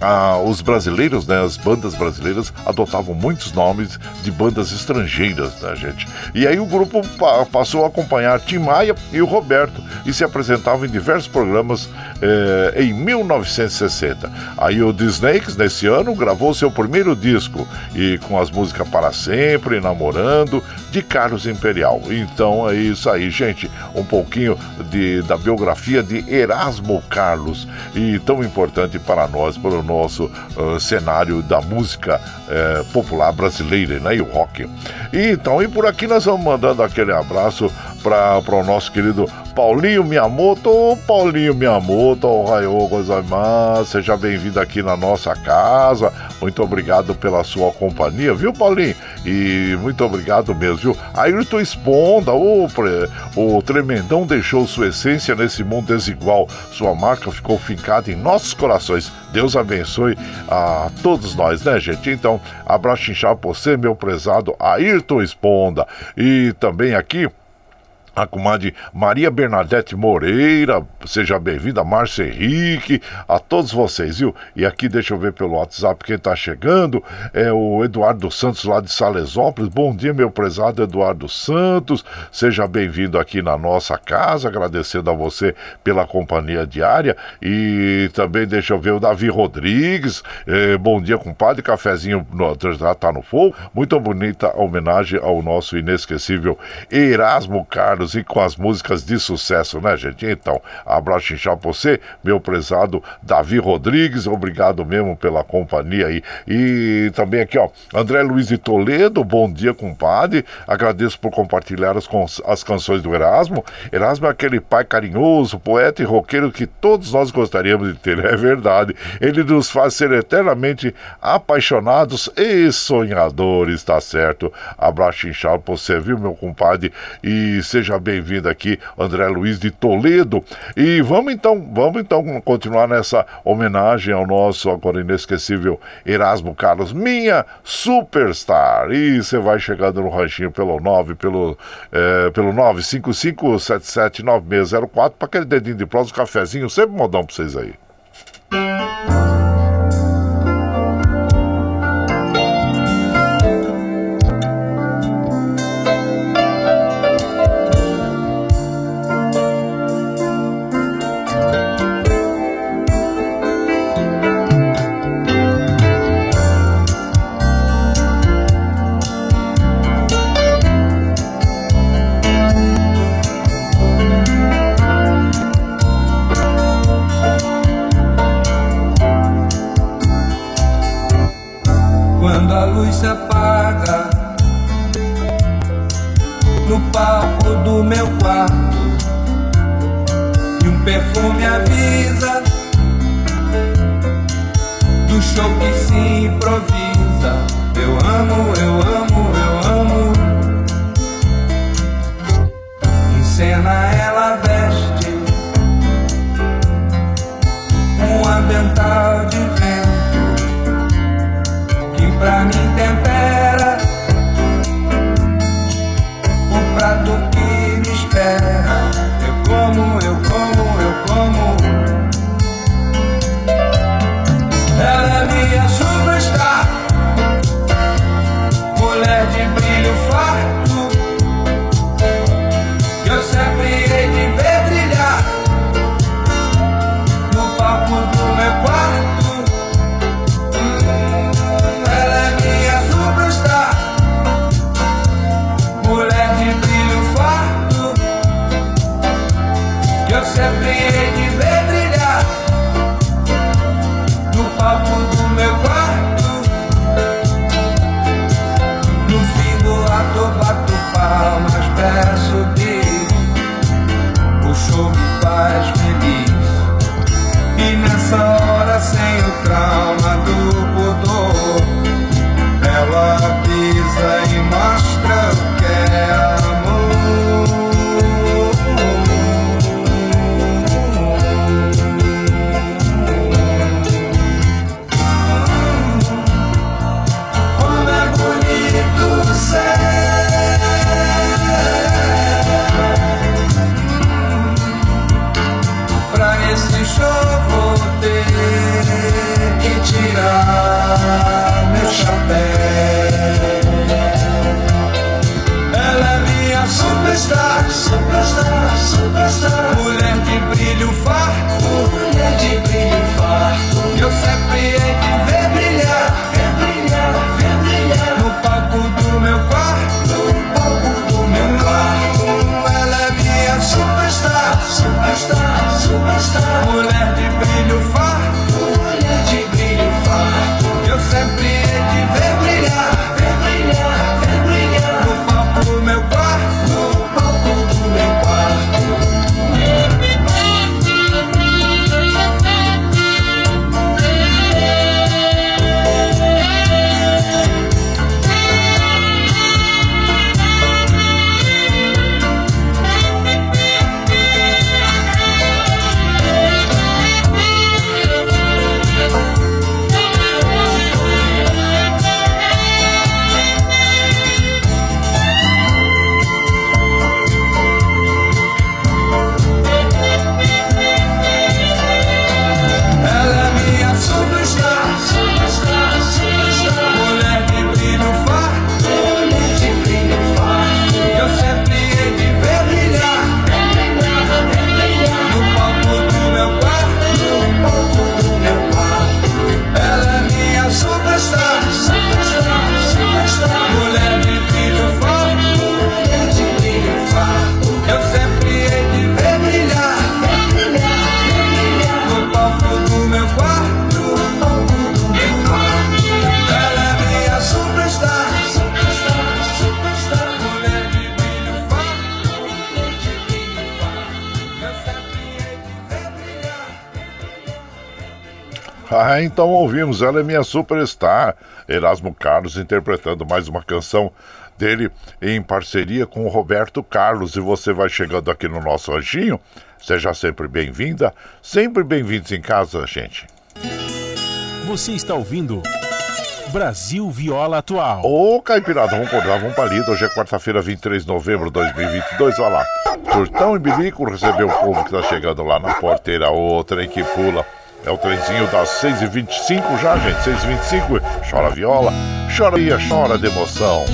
ah, os brasileiros, né, as bandas brasileiras adotavam muitos nomes de bandas estrangeiras, né, gente? E aí o grupo pa- passou a acompanhar Tim Maia e o Roberto e se apresentavam em diversos programas eh, em 1960. Aí o The Snakes, nesse ano, gravou seu primeiro disco e com as músicas Para Sempre, Namorando, de Carlos Imperial. Então é isso aí, gente. Um pouquinho de, da biografia de Erasmo Carlos e tão importante para nós, para o nosso ah, cenário da música eh, popular brasileira, né? E o rock. E, então, e por aqui nós vamos mandando aquele abraço para o nosso querido Paulinho Miyamoto. Ô, Paulinho Miyamoto, ohayou gozaimasu. Seja bem-vindo aqui na nossa casa. Muito obrigado pela sua companhia, viu, Paulinho? E muito obrigado mesmo, viu? Ayrton Esponda, o, o Tremendão deixou sua essência nesse mundo desigual. Sua marca ficou fincada em nossos corações. Deus abençoe a todos nós, né, gente? Então, abraço inchado pra você, meu prezado Ayrton Esponda. E também aqui a comadre Maria Bernadette Moreira, seja bem-vinda, Márcia Henrique, a todos vocês, viu? E aqui, deixa eu ver pelo WhatsApp quem tá chegando, é o Eduardo Santos lá de Salesópolis. Bom dia, meu prezado Eduardo Santos, seja bem-vindo aqui na nossa casa, agradecendo a você pela companhia diária. E também, deixa eu ver, o Davi Rodrigues, é, bom dia, compadre, cafezinho no, já tá no fogo. Muito bonita homenagem ao nosso inesquecível Erasmo Carlos e com as músicas de sucesso, né, gente? Então, abraço inchado pra você, meu prezado Davi Rodrigues, obrigado mesmo pela companhia aí. E também aqui, ó, André Luiz de Toledo, bom dia, compadre. Agradeço por compartilhar as, as canções do Erasmo. Erasmo é aquele pai carinhoso, poeta e roqueiro que todos nós gostaríamos de ter, é verdade. Ele nos faz ser eternamente apaixonados e sonhadores, tá certo? Abraço inchado pra você, viu, meu compadre? E seja bem-vindo aqui, André Luiz de Toledo. E vamos então, vamos então continuar nessa homenagem ao nosso agora inesquecível Erasmo Carlos, minha superstar. E você vai chegando no ranchinho pelo 9, pelo, eh, pelo 955779604 para aquele dedinho de prosa, um cafezinho, sempre modão pra vocês aí. Ouvimos Ela é Minha Superstar. Erasmo Carlos interpretando mais uma canção dele em parceria com o Roberto Carlos. E você vai chegando aqui no nosso anjinho. Seja sempre bem-vinda, sempre bem-vindos em casa, gente. Você está ouvindo Brasil Viola Atual. Ô, Caipirada, vamos acordar, vamos pra lida. Hoje é quarta-feira, 23 de novembro de 2022. Olha lá, Surtão e Bilico recebeu o povo que tá chegando lá na porteira. O trem que pula. É o trenzinho das 6h25 já, gente. 6h25. Chora viola, chora ia, chora de emoção.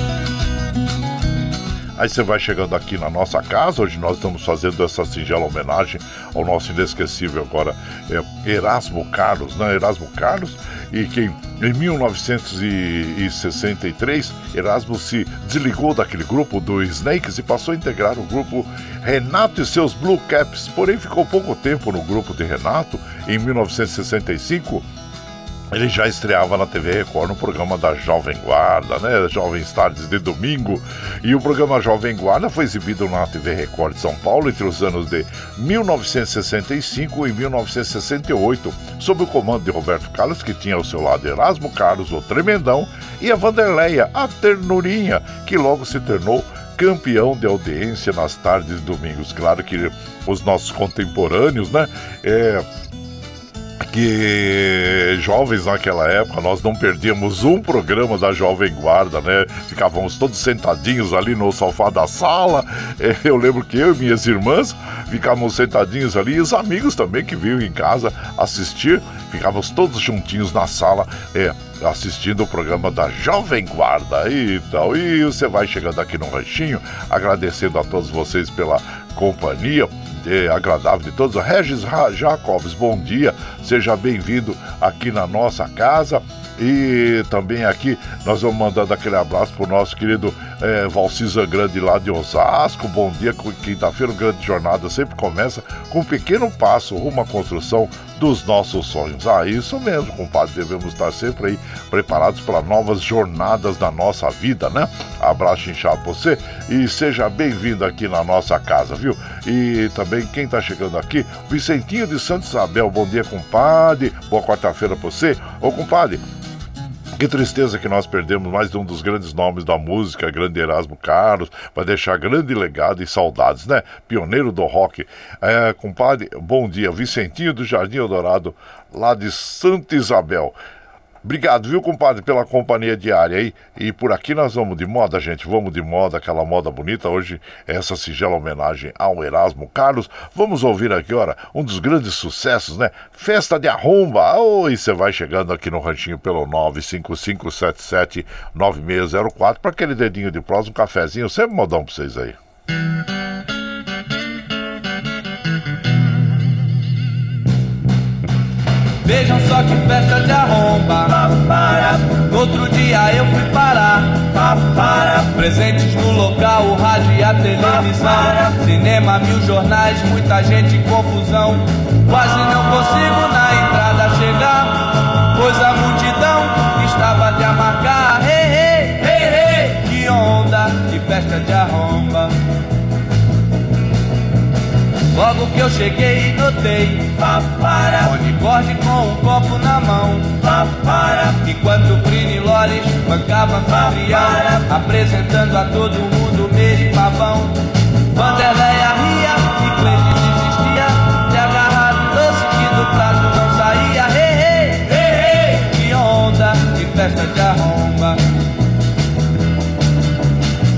Aí você vai chegando aqui na nossa casa. Hoje nós estamos fazendo essa singela homenagem ao nosso inesquecível agora é, Erasmo Carlos, né? Erasmo Carlos, e que em 1963 Erasmo se desligou daquele grupo do Snakes e passou a integrar o grupo Renato e seus Blue Caps. Porém, ficou pouco tempo no grupo de Renato. Em 1965 ele já estreava na TV Record no programa da Jovem Guarda, né? Jovens Tardes de domingo. E o programa Jovem Guarda foi exibido na TV Record de São Paulo entre os anos de 1965 e 1968, sob o comando de Roberto Carlos, que tinha ao seu lado Erasmo Carlos, o Tremendão, e a Vanderleia, a Ternurinha, que logo se tornou campeão de audiência nas tardes de domingos. Claro que os nossos contemporâneos, né? É, que jovens naquela época nós não perdíamos um programa da Jovem Guarda, né? Ficávamos todos sentadinhos ali no sofá da sala. É, eu lembro que eu e minhas irmãs ficávamos sentadinhos ali e os amigos também que vinham em casa assistir, ficávamos todos juntinhos na sala. É, assistindo o programa da Jovem Guarda e tal. E você vai chegando aqui no ranchinho, agradecendo a todos vocês pela companhia agradável de todos. Regis Jacobs, bom dia, seja bem-vindo aqui na nossa casa. E também aqui nós vamos mandando aquele abraço pro nosso querido é, Valcisa Grande lá de Osasco. Bom dia, quinta-feira, grande jornada sempre começa com um pequeno passo rumo à construção dos nossos sonhos. Ah, isso mesmo, compadre, devemos estar sempre aí preparados para novas jornadas da nossa vida, né? Abraço inchado você e seja bem-vindo aqui na nossa casa, viu? E também quem está chegando aqui, Vicentinho de Santo Isabel, bom dia, compadre. Boa quarta-feira pra você. Ô, compadre, que tristeza que nós perdemos mais um dos grandes nomes da música, grande Erasmo Carlos, vai deixar grande legado e saudades, né? Pioneiro do rock. É, compadre, bom dia. Vicentinho do Jardim Eldorado, lá de Santa Isabel. Obrigado, viu, compadre, pela companhia diária aí. E por aqui nós vamos de moda, gente. Vamos de moda, aquela moda bonita. Hoje, essa singela homenagem ao Erasmo Carlos. Vamos ouvir aqui, ora, um dos grandes sucessos, né? Festa de Arromba. Oi, você vai chegando aqui no ranchinho pelo 955779604 para aquele dedinho de prosa, um cafezinho. Sempre modão pra vocês aí. Vejam só que festa de arromba. Outro dia eu fui parar. Presentes no local, o rádio e a televisão. Cinema, mil jornais, muita gente em confusão. Quase não consigo na Logo que eu cheguei notei Papara Unicórnio com um copo na mão Papara Enquanto Brino e Lolis bancavam anfitrião Apresentando a todo mundo Meire Pavão. Vanderleia ria e Cleide desistia De agarrar o doce que do prato não saía. Hey, hey, hey Que onda, que festa de arromba.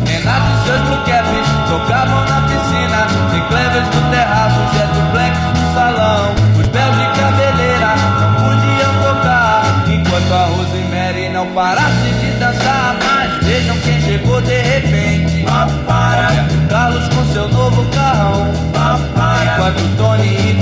Renato e seus Enquanto Tony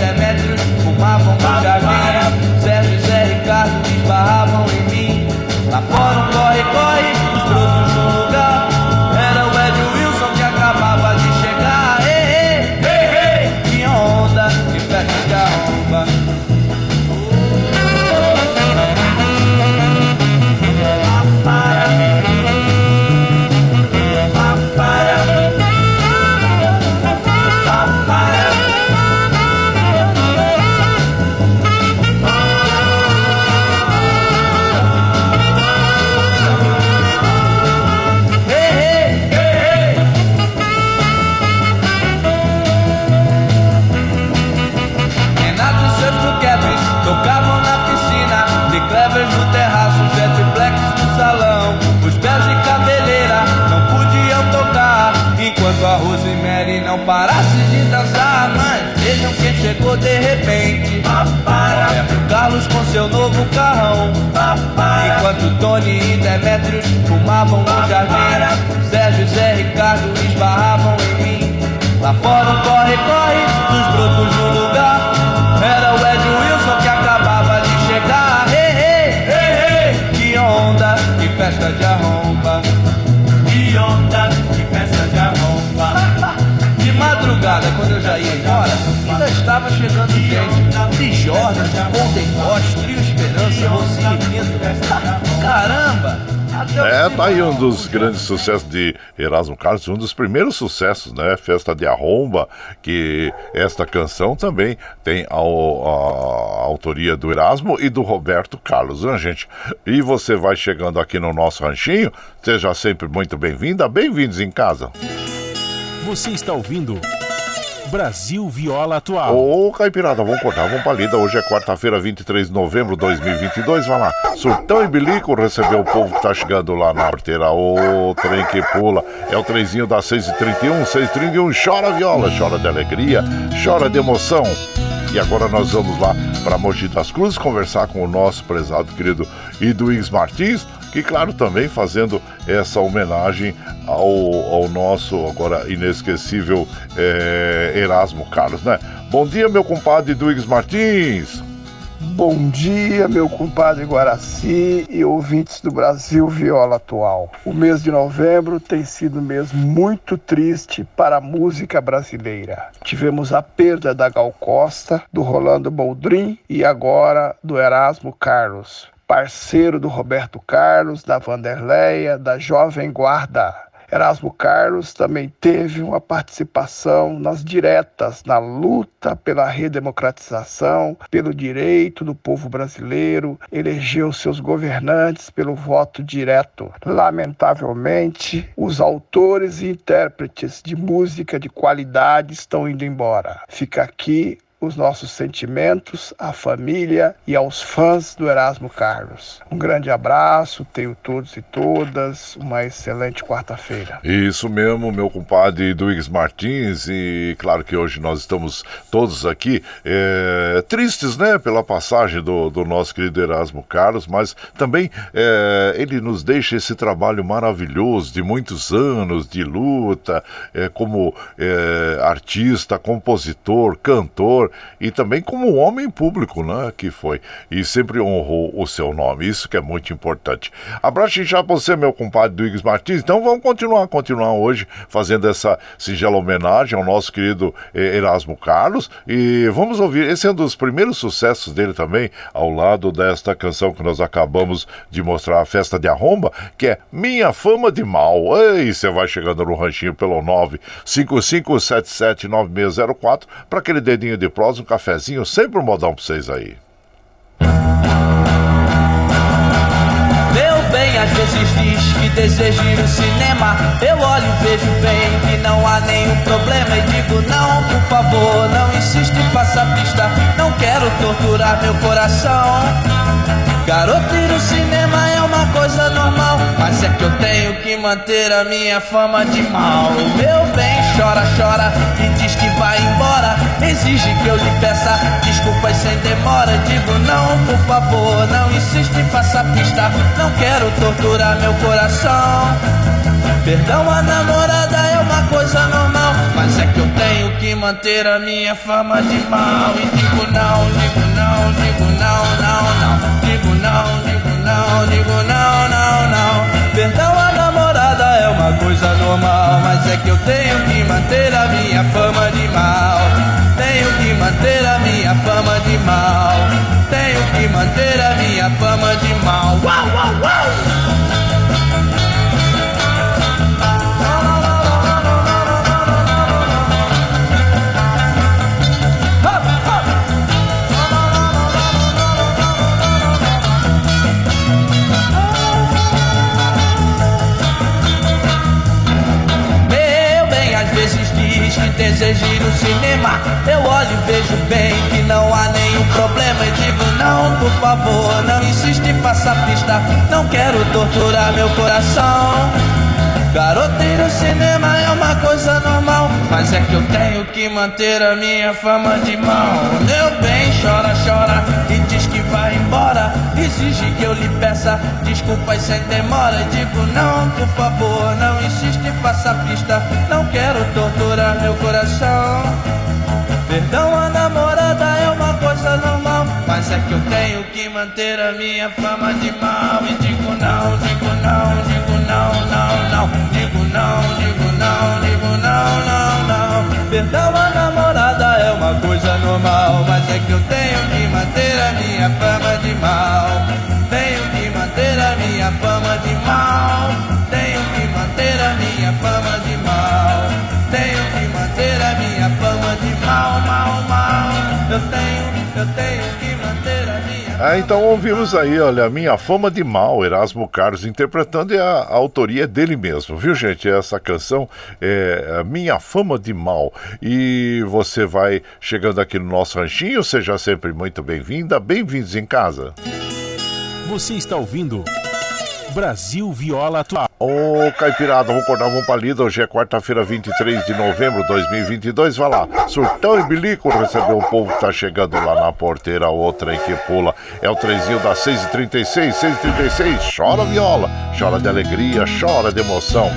dos grandes sucessos de Erasmo Carlos, um dos primeiros sucessos, né? Festa de Arromba, que esta canção também tem a, a, a autoria do Erasmo e do Roberto Carlos, né, gente? E você vai chegando aqui no nosso ranchinho, seja sempre muito bem-vinda, bem-vindos em casa. Você está ouvindo Brasil Viola Atual. Ô, Caipirada, vamos cortar, vamos pra lida. Hoje é quarta-feira, 23 de novembro de 2022. Vai lá. Surtão e Bilico recebeu o povo que tá chegando lá na porteira. Ô, trem que pula. É o trenzinho das 6h31, 6h31. Chora viola, chora de alegria, chora de emoção. E agora nós vamos lá para Mogi das Cruzes conversar com o nosso prezado querido Iduíns Martins e claro também fazendo essa homenagem ao, ao nosso agora inesquecível é, Erasmo Carlos, né? Bom dia, meu compadre Duígues Martins. Bom dia, meu compadre Guaraci e ouvintes do Brasil Viola Atual. O mês de novembro tem sido um mês muito triste para a música brasileira. Tivemos a perda da Gal Costa, do Rolando Boldrin e agora do Erasmo Carlos parceiro do Roberto Carlos, da Vanderleia, da Jovem Guarda. Erasmo Carlos também teve uma participação nas diretas na luta pela redemocratização, pelo direito do povo brasileiro, elegeu seus governantes pelo voto direto. Lamentavelmente, os autores e intérpretes de música de qualidade estão indo embora. Fica aqui os nossos sentimentos à família e aos fãs do Erasmo Carlos. Um grande abraço, tenho todos e todas uma excelente quarta-feira. Isso mesmo, meu compadre Duígues Martins, e claro que hoje nós estamos todos aqui é, tristes, né, pela passagem do, do, nosso querido Erasmo Carlos, mas também é, ele nos deixa esse trabalho maravilhoso de muitos anos de luta, é, como artista, compositor, cantor, e também como homem público, né, que foi, e sempre honrou o seu nome, isso que é muito importante. Abraço já você, meu compadre Duígues Martins, então vamos continuar, continuar hoje fazendo essa singela homenagem ao nosso querido eh, Erasmo Carlos, e vamos ouvir, esse é um dos primeiros sucessos dele também, ao lado desta canção que nós acabamos de mostrar, a Festa de Arromba, que é Minha Fama de Mal. Ei, você vai chegando no ranchinho pelo 955779604 para aquele dedinho de prós, um cafezinho, sempre um modão pra vocês aí. Meu bem, às vezes diz que deseja ir no cinema. Eu olho e vejo bem que não há nenhum problema. E digo, não, por favor, não insiste, faça pista. Não quero torturar meu coração. Garoto, ir no cinema é uma coisa normal. Mas é que eu tenho que manter a minha fama de mal. Meu bem, chora, chora e diz que vai embora. Exige que eu lhe peça desculpas sem demora. Digo, não, por favor, não insiste, faça pista. Não quero torturar meu coração. Perdão, a namorada é uma coisa normal. Mas é que eu tenho que manter a minha fama de mal. E digo, não, digo, não, digo, não, não, não. Digo, não, digo, não, digo, não, não, não. Perdão, a namorada é uma coisa normal. Mas é que eu tenho que manter a minha fama de mal. Tenho que manter a minha fama de mal. Tenho que manter a minha fama de mal. Uau, uau, uau! Ir no cinema. Eu olho e vejo bem que não há nenhum problema. E digo, não, por favor, não insiste, faça pista. Não quero torturar meu coração. Garoto, ir no cinema é uma coisa normal. Mas é que eu tenho que manter a minha fama de mal. Meu bem, chora, chora e diz que vai embora. Exige que eu lhe peça desculpas sem demora. Digo, não, por favor, não insiste, faça pista. Não quero torturar meu coração. Perdão, a namorada é uma coisa normal. Mas é que eu tenho que manter a minha fama de mal. E digo, não, digo, não, digo, não, não, não, não. Digo não, digo não, digo não, não, não. Perdão a namorada é uma coisa normal, mas é que eu tenho que manter a minha fama de mal. Tenho que manter a minha fama de mal. Tenho que manter a minha fama de mal. Tenho que manter a minha fama de mal, mal, mal. Eu tenho, eu tenho que ah, então ouvimos aí, olha, Minha Fama de Mal, Erasmo Carlos interpretando e a, a autoria é dele mesmo, viu gente? Essa canção é Minha Fama de Mal. E você vai chegando aqui no nosso ranchinho, seja sempre muito bem-vinda, bem-vindos em casa. Você está ouvindo Brasil Viola Atual. Ô, Caipirada, vamos acordar, vamos palida. Hoje é quarta-feira, 23 de novembro de 2022. Vai lá, surtão e bilico recebeu o povo que tá chegando lá na porteira. Outra aí que pula é o trenzinho das 6h36. 6h36, chora viola, chora de alegria, chora de emoção.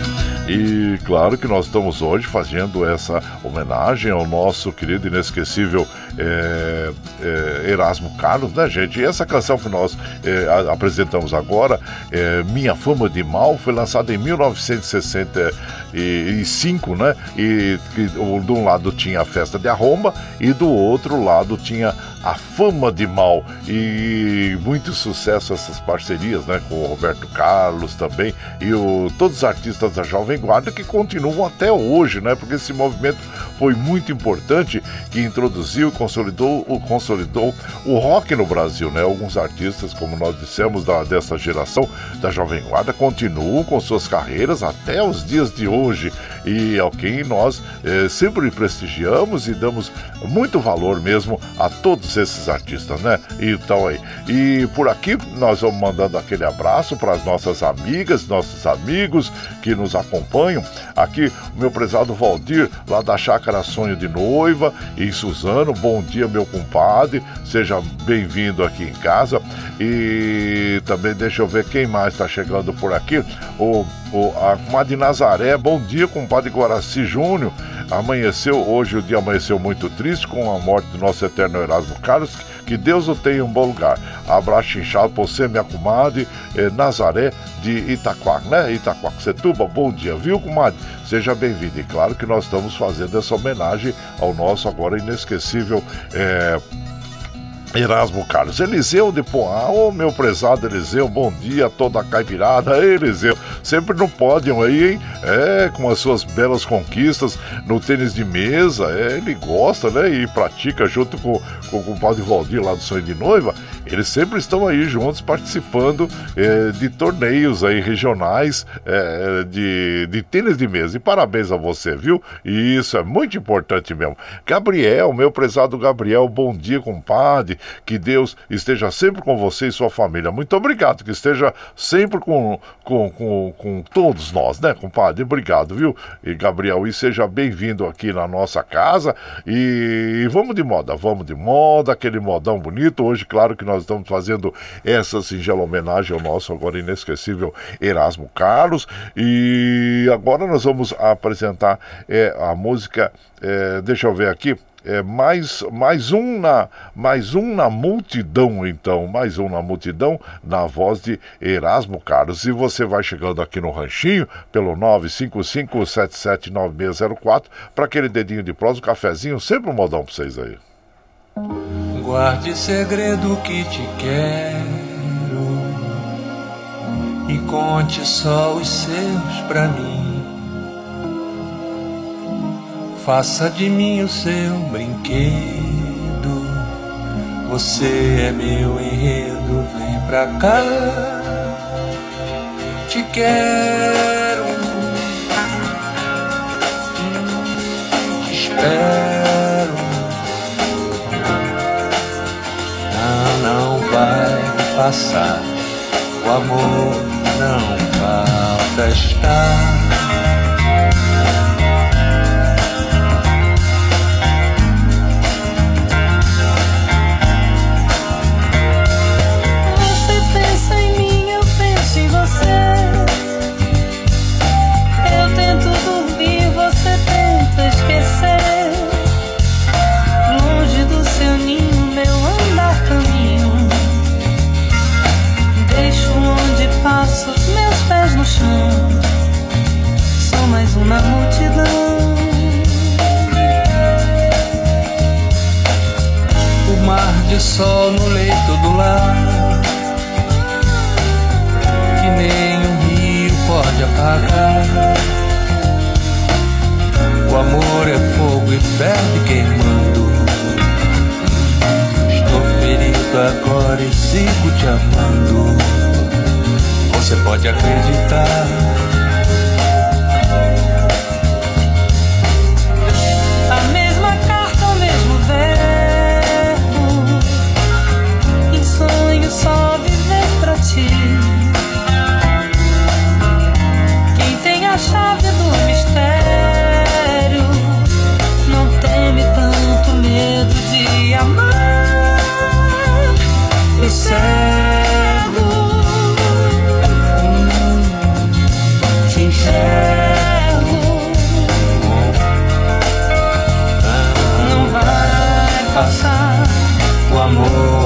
E claro que nós estamos hoje fazendo essa homenagem ao nosso querido inesquecível é, é, Erasmo Carlos, né, gente? E essa canção que nós é, a- apresentamos agora, é, Minha Fama de Mal, foi lançada em 1965, né? E de um lado tinha a festa de Arromba e do outro lado tinha a Fama de Mal. E muito sucesso essas parcerias, né? Com o Roberto Carlos também e o, todos os artistas da Jovem Guarda que continuam até hoje, né? Porque esse movimento foi muito importante que introduziu consolidou, o- consolidou o rock no Brasil, né? Alguns artistas, como nós dissemos, da, dessa geração da Jovem Guarda, continuam com suas carreiras até os dias de hoje e ao quem nós eh, sempre prestigiamos e damos muito valor mesmo a todos esses artistas, né? Então aí. E por aqui nós vamos mandando aquele abraço para as nossas amigas, nossos amigos que nos acompanham. Aqui o meu prezado Valdir, lá da Chácara Sonho de Noiva, em Suzano. Bom dia, meu compadre. Seja bem-vindo aqui em casa. E também deixa eu ver quem mais está chegando por aqui. O, o, a comadre Nazaré. Bom dia, compadre Guaraci Júnior. Amanheceu, hoje o dia amanheceu muito triste com a morte do nosso eterno Erasmo Carlos. Que Deus o tenha em um bom lugar. Abraço inchado pra você, minha comadre eh, Nazaré de Itaquac, né? Itaquaquecetuba, bom dia, viu, comadre? Seja bem-vindo. E claro que nós estamos fazendo essa homenagem ao nosso agora inesquecível. eh, Erasmo Carlos. Eliseu de Poá, ô meu prezado Eliseu, bom dia toda a caipirada. Eliseu, sempre no pódio aí, hein? É, com as suas belas conquistas no tênis de mesa. É, ele gosta, né? E pratica junto com, com, com o padre Valdir lá do Sonho de Noiva. Eles sempre estão aí juntos participando é, de torneios aí regionais é, de, de tênis de mesa. E parabéns a você, viu? E isso é muito importante mesmo. Gabriel, meu prezado Gabriel, bom dia, compadre. Que Deus esteja sempre com você e sua família. Muito obrigado, que esteja sempre com, com, com, com todos nós, né, compadre? Obrigado, viu? E Gabriel, e seja bem-vindo aqui na nossa casa. E vamos de moda, vamos de moda, aquele modão bonito. Hoje, claro que nós estamos fazendo essa singela homenagem ao nosso agora inesquecível Erasmo Carlos. E agora nós vamos apresentar é, a música, é, deixa eu ver aqui. É mais, mais um na mais um na multidão então mais um na multidão na voz de Erasmo Carlos e você vai chegando aqui no ranchinho pelo 955779604 para aquele dedinho de prosa, um cafezinho, sempre um modão para vocês aí. Guarde segredo que te quero e conte só os seus pra mim. Faça de mim o seu brinquedo. Você é meu enredo, vem pra cá. Te quero, te espero. Passar. O amor não falta estar. Mais um na multidão. O mar de sol no leito do lar Que nem um rio pode apagar O amor é fogo e ferve queimando agora e sigo te amando. Você pode acreditar. Passar, o amor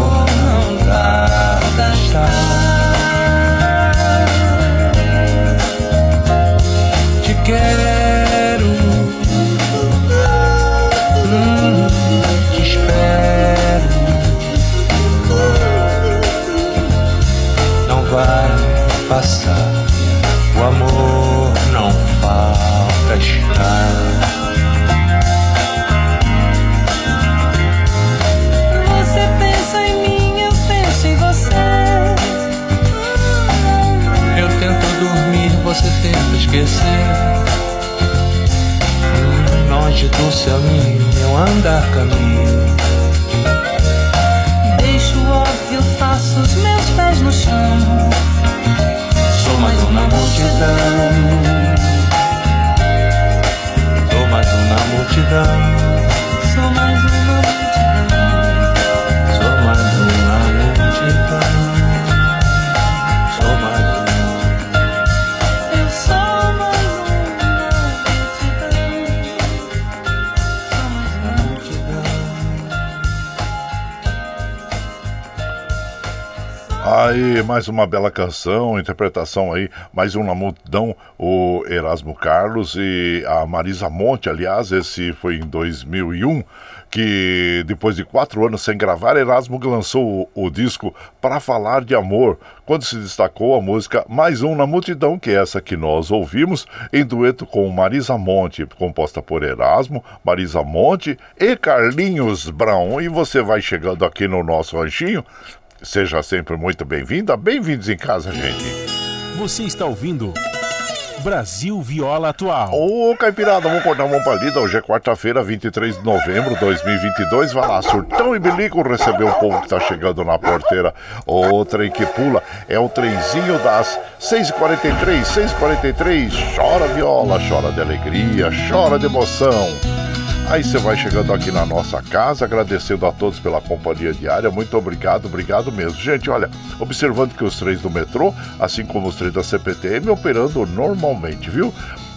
esquecer. Longe do seu ninho, meu andar caminho. Deixo o óbvio, faço os meus pés no chão. Sou mais um na multidão. Sou mais um na multidão. Sou mais uma Aí, mais uma bela canção, interpretação aí, mais um na multidão, o Erasmo Carlos e a Marisa Monte, aliás, esse foi em 2001, que depois de quatro anos sem gravar, Erasmo lançou o, o disco Para Falar de Amor, quando se destacou a música Mais Um na Multidão, que é essa que nós ouvimos, em dueto com Marisa Monte, composta por Erasmo, Marisa Monte e Carlinhos Brown. E você vai chegando aqui no nosso ranchinho, Seja sempre muito bem-vinda. Bem-vindos em casa, gente. Você está ouvindo Brasil Viola Atual. Ô, Caipirada, vamos cortar uma palida. Hoje é quarta-feira, 23 de novembro de 2022. Vai lá, surtão e bilico receber o povo que tá chegando na porteira. O trem que pula é o trenzinho das 6h43, 6h43. Chora viola, chora de alegria, chora de emoção. Aí você vai chegando aqui na nossa casa, agradecendo a todos pela companhia diária. Muito obrigado, obrigado mesmo. Gente, olha, observando que os trens do metrô, assim como os trens da CPTM, operando normalmente, viu?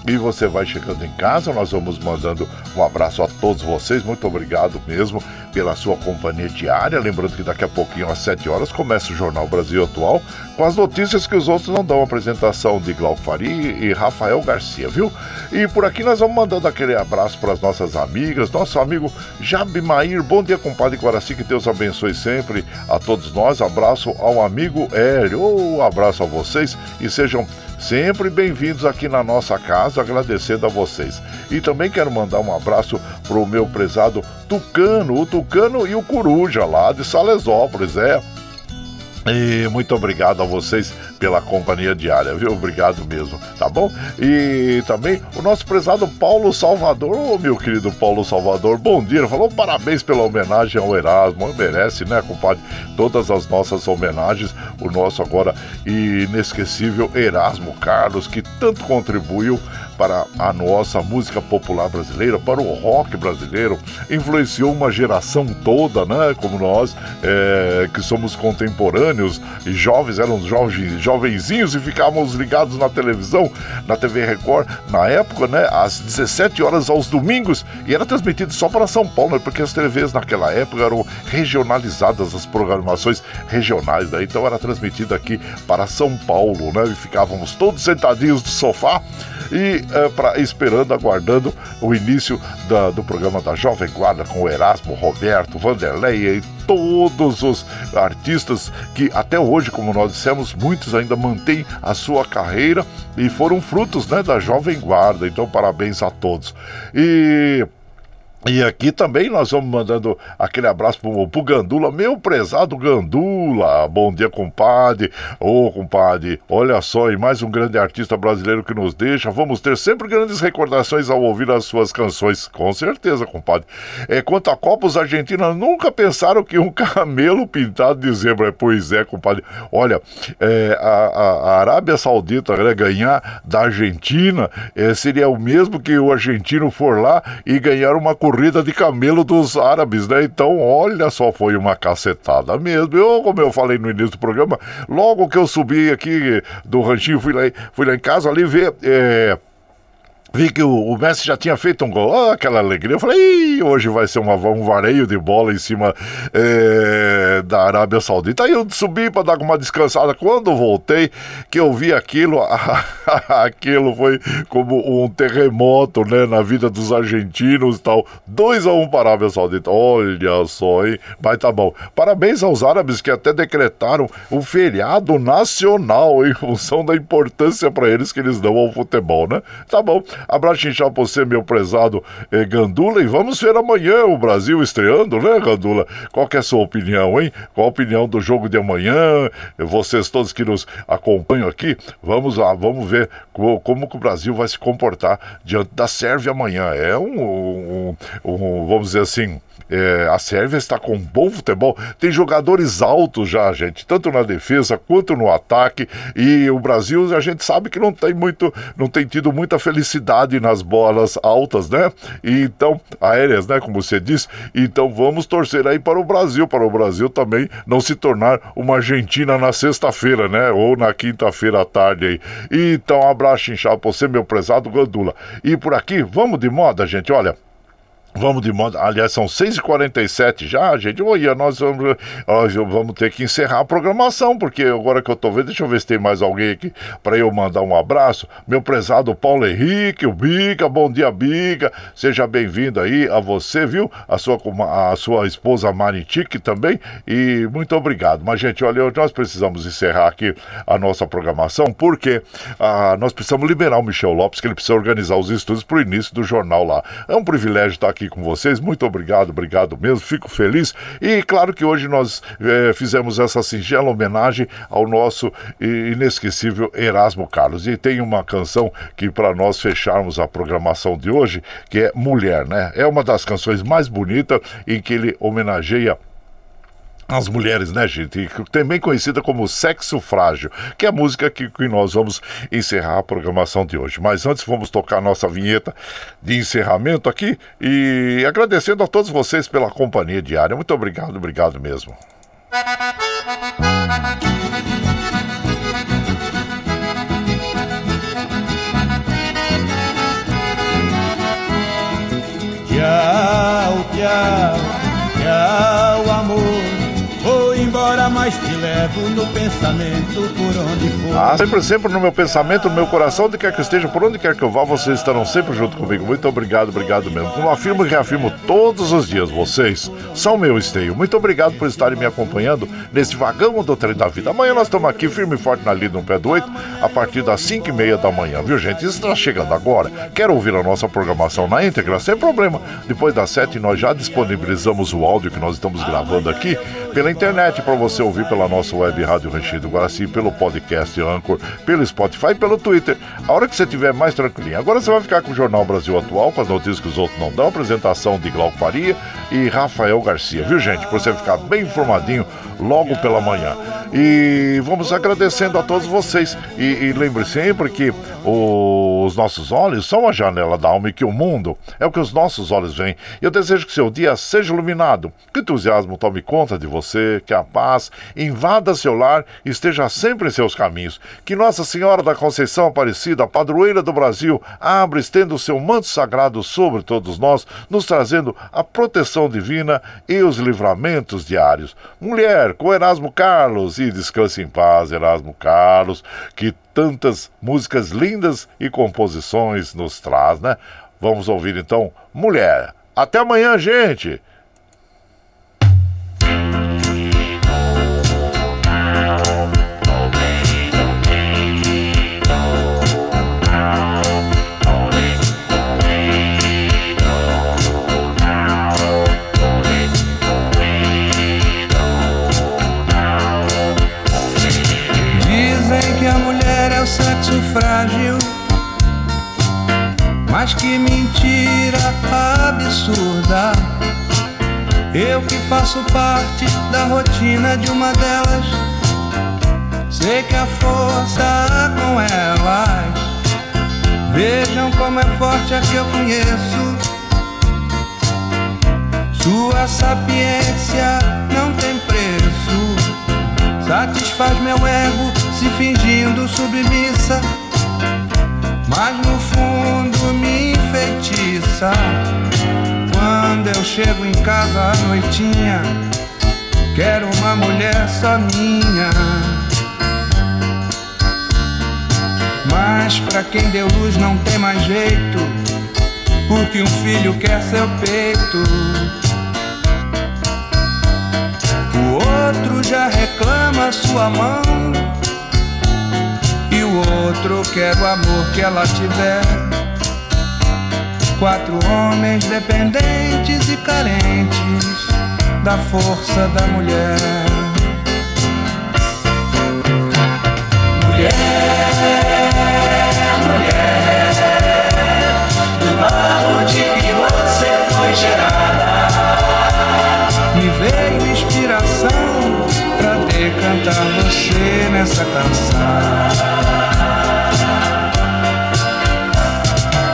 E você vai chegando em casa, nós vamos mandando um abraço a todos vocês. Muito obrigado mesmo pela sua companhia diária. Lembrando que daqui a pouquinho, às 7 horas, começa o Jornal Brasil Atual com as notícias que os outros não dão. Apresentação de Glauco Faria e Rafael Garcia, viu? E por aqui nós vamos mandando aquele abraço para as nossas amigas, nosso amigo Jabi Mair. Bom dia, compadre Guaraci, que Deus abençoe sempre a todos nós. Abraço ao amigo Hélio. Oh, abraço a vocês e sejam sempre bem-vindos aqui na nossa casa, agradecendo a vocês. E também quero mandar um abraço pro meu prezado Tucano, o Tucano e o Coruja lá de Salesópolis, é. E muito obrigado a vocês pela companhia diária, viu? Obrigado mesmo, tá bom? E também o nosso prezado Paulo Salvador, ô meu querido Paulo Salvador, bom dia. Ele falou parabéns pela homenagem ao Erasmo, merece, né, compadre? Todas as nossas homenagens, o nosso agora inesquecível Erasmo Carlos, que tanto contribuiu para a nossa música popular brasileira, para o rock brasileiro, influenciou uma geração toda, né? Como nós, é, que somos contemporâneos e jovens, eram jovens, jovenzinhos e ficávamos ligados na televisão, na TV Record, na época, né? Às 17 horas aos domingos, e era transmitido só para São Paulo, né, porque as TVs naquela época eram regionalizadas, as programações regionais, né? Então era transmitido aqui para São Paulo, né? E ficávamos todos sentadinhos no sofá e é, pra, esperando, aguardando o início da, do programa da Jovem Guarda com o Erasmo, Roberto, Vanderlei e todos os artistas que até hoje, como nós dissemos, muitos ainda mantêm a sua carreira e foram frutos né, da Jovem Guarda. Então, parabéns a todos. E E aqui também nós vamos mandando aquele abraço pro, pro Gandula, meu prezado Gandula. Bom dia, compadre. Ô, oh, compadre, olha só, e mais um grande artista brasileiro que nos deixa. Vamos ter sempre grandes recordações ao ouvir as suas canções. Com certeza, compadre. É, quanto a Copa, os argentinos nunca pensaram que um camelo pintado de zebra. Pois é, compadre. Olha, é, a, a, Arábia Saudita né, ganhar da Argentina é, seria o mesmo que o argentino for lá e ganhar uma corrida corrida de camelo dos árabes, né? Então, olha só, foi uma cacetada mesmo. Eu, como eu falei no início do programa, logo que eu subi aqui do ranchinho, fui lá, fui lá em casa ali ver. É, vi que o, o, Messi já tinha feito um gol, oh, aquela alegria. Eu falei, hoje vai ser uma, um vareio de bola em cima é, da Arábia Saudita. Aí eu subi para dar uma descansada. Quando voltei, que eu vi aquilo, aquilo foi como um terremoto né, na vida dos argentinos e tal. 2 a 1 um para a Arábia Saudita. Olha só, hein? Mas tá bom. Parabéns aos árabes que até decretaram um feriado nacional em função da importância para eles que eles dão ao futebol, né? Tá bom. Abraço inchado pra você, meu prezado eh, Gandula. E vamos ver amanhã o Brasil estreando, né, Gandula? Qual que é a sua opinião, hein? Qual a opinião do jogo de amanhã? Vocês todos que nos acompanham aqui, vamos lá, vamos ver como, como que o Brasil vai se comportar diante da Sérvia amanhã. É um, um, um vamos dizer assim, é, a Sérvia está com um bom futebol, tem jogadores altos já, gente, tanto na defesa quanto no ataque. E o Brasil, a gente sabe que não tem muito, não tem tido muita felicidade nas bolas altas, né? E então, aéreas, né? Como você disse. Então vamos torcer aí para o Brasil, para o Brasil também não se tornar uma Argentina na sexta-feira, né? Ou na quinta-feira à tarde aí. Então, um abraço inchado para você, meu prezado Gandula. E por aqui, vamos de moda, gente. Olha. Vamos de moda. Aliás, são 6h47 já, gente. Oi, nós vamos, nós vamos ter que encerrar a programação, porque agora que eu tô vendo, deixa eu ver se tem mais alguém aqui para eu mandar um abraço. Meu prezado Paulo Henrique, o Bica, bom dia, Bica. Seja bem-vindo aí a você, viu? A sua, a sua esposa Maritique também. E muito obrigado. Mas, gente, olha, nós precisamos encerrar aqui a nossa programação, porque ah, nós precisamos liberar o Michel Lopes, que ele precisa organizar os estudos para o início do jornal lá. É um privilégio estar aqui com vocês. Muito obrigado, obrigado mesmo. Fico feliz. E claro que hoje nós é, fizemos essa singela homenagem ao nosso inesquecível Erasmo Carlos. E tem uma canção que para nós fecharmos a programação de hoje, que é Mulher, né? É uma das canções mais bonitas em que ele homenageia as mulheres, né, gente? Também conhecida como Sexo Frágil, que é a música que, que nós vamos encerrar a programação de hoje. Mas antes vamos tocar nossa vinheta de encerramento aqui e agradecendo a todos vocês pela companhia diária. Muito obrigado, obrigado mesmo. Tchau, tchau, tchau, mas te levo no pensamento por onde for. Ah, sempre, sempre no meu pensamento, no meu coração, onde quer que eu esteja, por onde quer que eu vá, vocês estarão sempre junto comigo. Muito obrigado, obrigado mesmo. Como afirmo e reafirmo todos os dias, vocês são meu esteio. Muito obrigado por estarem me acompanhando nesse vagão do trem da vida. Amanhã nós estamos aqui firme e forte na lida no pé do 8, a partir das 5 e meia da manhã, viu gente? Isso está chegando agora. Quer ouvir a nossa programação na íntegra? Sem problema. Depois das 7 nós já disponibilizamos o áudio que nós estamos gravando aqui pela internet para você ouvir pela nossa web Rádio Ranchido Guaraci, pelo podcast Anchor, pelo Spotify e pelo Twitter. A hora que você estiver mais tranquilinho. Agora você vai ficar com o Jornal Brasil Atual, com as notícias que os outros não dão, apresentação de Glauco Faria e Rafael Garcia, viu gente? Para você ficar bem informadinho logo pela manhã. E vamos agradecendo a todos vocês. E, e lembre sempre que os nossos olhos são a janela da alma e que o mundo é o que os nossos olhos veem. Eu desejo que seu dia seja iluminado, que o entusiasmo tome conta de você, que a paz invada seu lar e esteja sempre em seus caminhos. Que Nossa Senhora da Conceição Aparecida, padroeira do Brasil, abra estenda o seu manto sagrado sobre todos nós, nos trazendo a proteção divina e os livramentos diários. Mulher, com Erasmo Carlos, e descanse em paz, Erasmo Carlos, que tantas músicas lindas e composições nos traz, né? Vamos ouvir então Mulher. Até amanhã, gente! Mas que mentira absurda. Eu que faço parte da rotina de uma delas. Sei que a força com elas. Vejam como é forte a que eu conheço. Sua sapiência não tem preço. Satisfaz meu ego se fingindo submissa. Mas no fundo me enfeitiça. Quando eu chego em casa à noitinha, quero uma mulher só minha. Mas pra quem deu luz não tem mais jeito, porque um filho quer seu peito. O outro já reclama sua mão, e o outro quer o amor que ela tiver. Quatro homens dependentes e carentes da força da mulher. barro você nessa canção.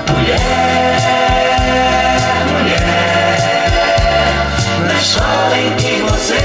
Mulher, mulher, escola em que você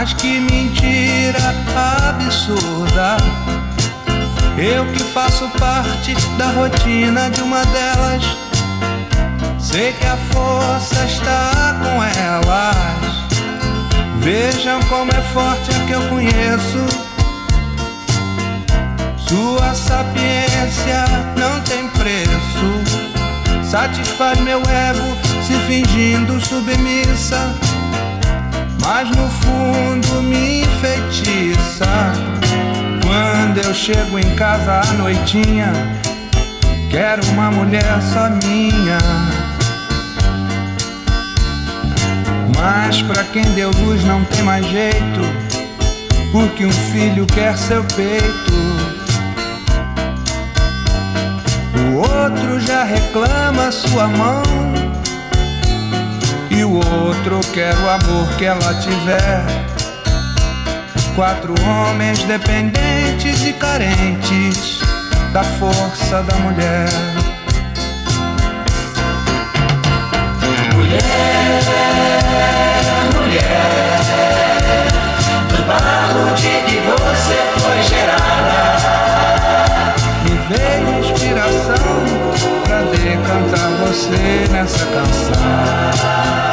Mas que mentira absurda. Eu que faço parte da rotina de uma delas. Sei que a força está com elas. Vejam como é forte a que eu conheço. Sua sapiência não tem preço. Satisfaz meu ego se fingindo submissa. Mas no fundo me enfeitiça. Quando eu chego em casa à noitinha, quero uma mulher só minha. Mas pra quem deu luz não tem mais jeito, porque um filho quer seu peito. O outro já reclama sua mão. E o outro quer o amor que ela tiver. Quatro homens dependentes e carentes da força da mulher. Mulher, do barro de que você foi gerada. Me veio inspiração pra decantar você nessa canção.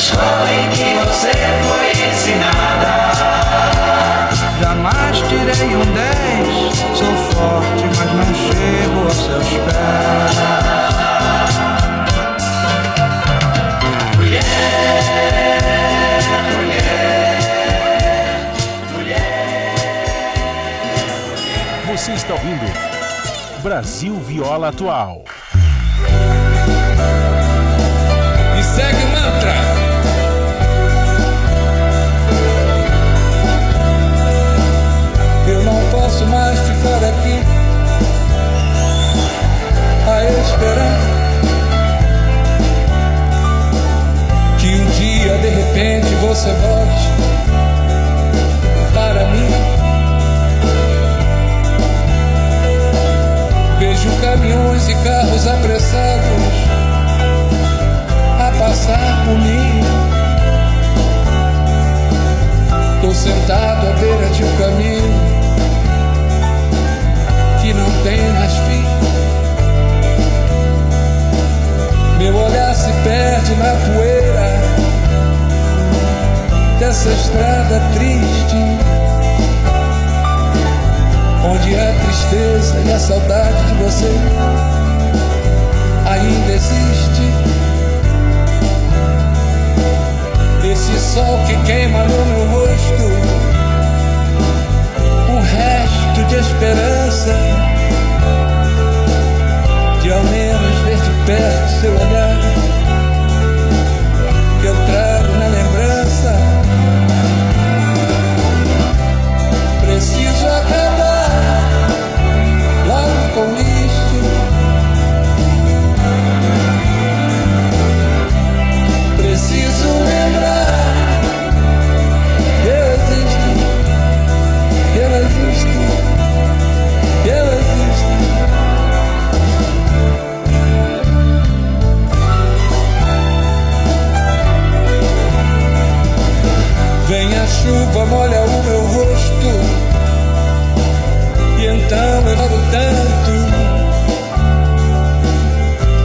Escola em que você foi ensinada. Jamais tirei um 10, sou forte, mas não chego aos seus pés. Você está ouvindo Brasil Viola Atual. E segue o mantra. Ficar aqui a esperar que um dia de repente você volte para mim. Vejo caminhões e carros apressados a passar por mim. Tô sentado à beira de um caminho tem mais fim. Meu olhar se perde na poeira dessa estrada triste, onde a tristeza e a saudade de você ainda existe. Esse sol que queima no meu rosto, um resto de esperança ao menos ver de perto seu olhar, chuva, molha o meu rosto, e então eu choro tanto.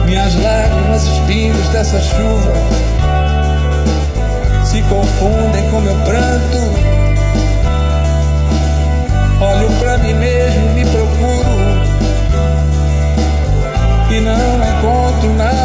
Minhas lágrimas, os pingos dessa chuva se confundem com meu pranto. Olho pra mim mesmo, me procuro e não encontro nada.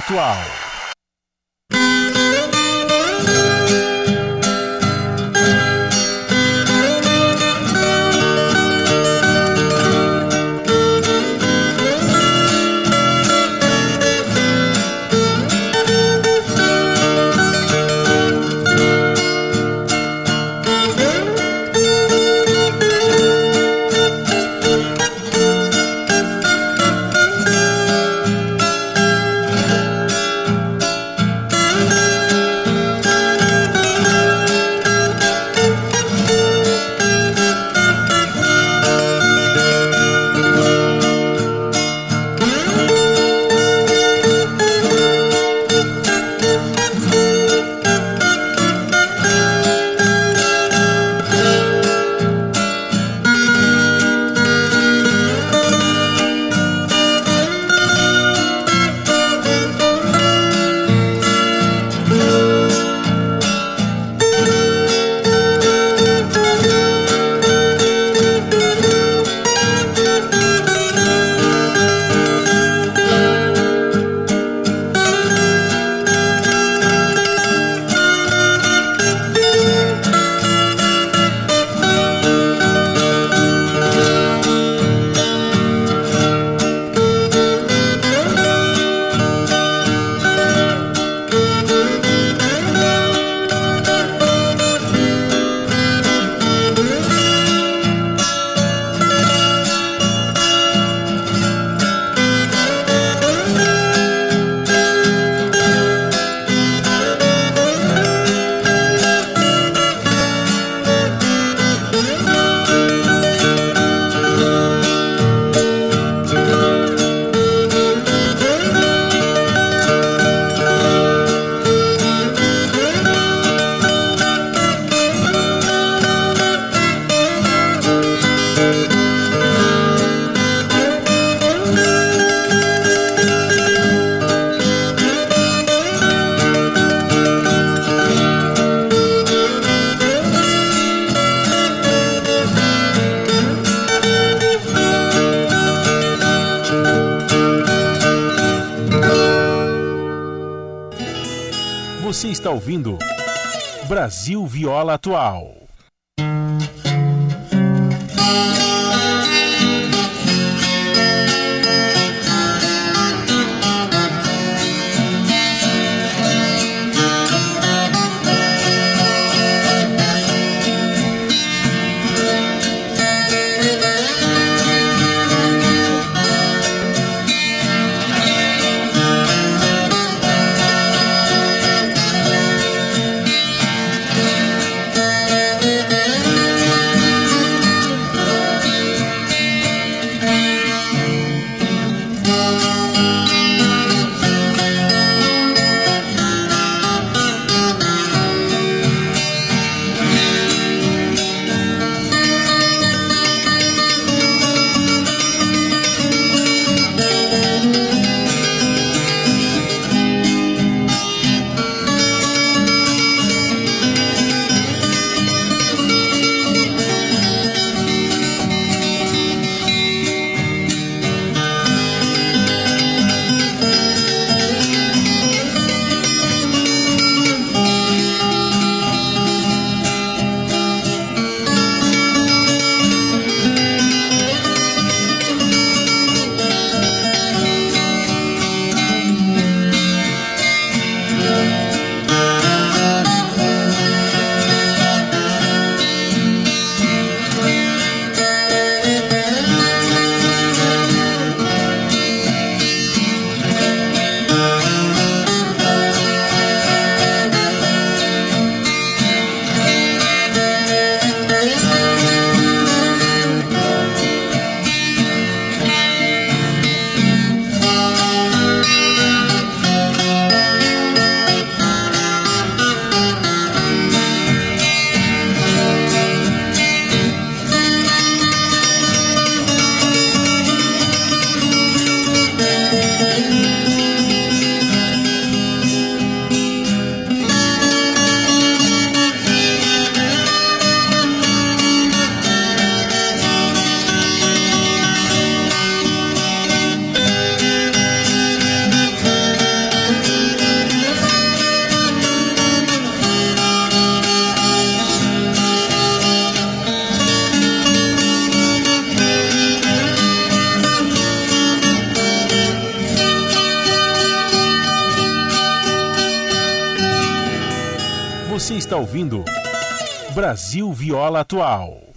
Atual. Brasil Viola Atual.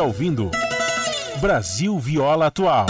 Está ouvindo Brasil Viola Atual.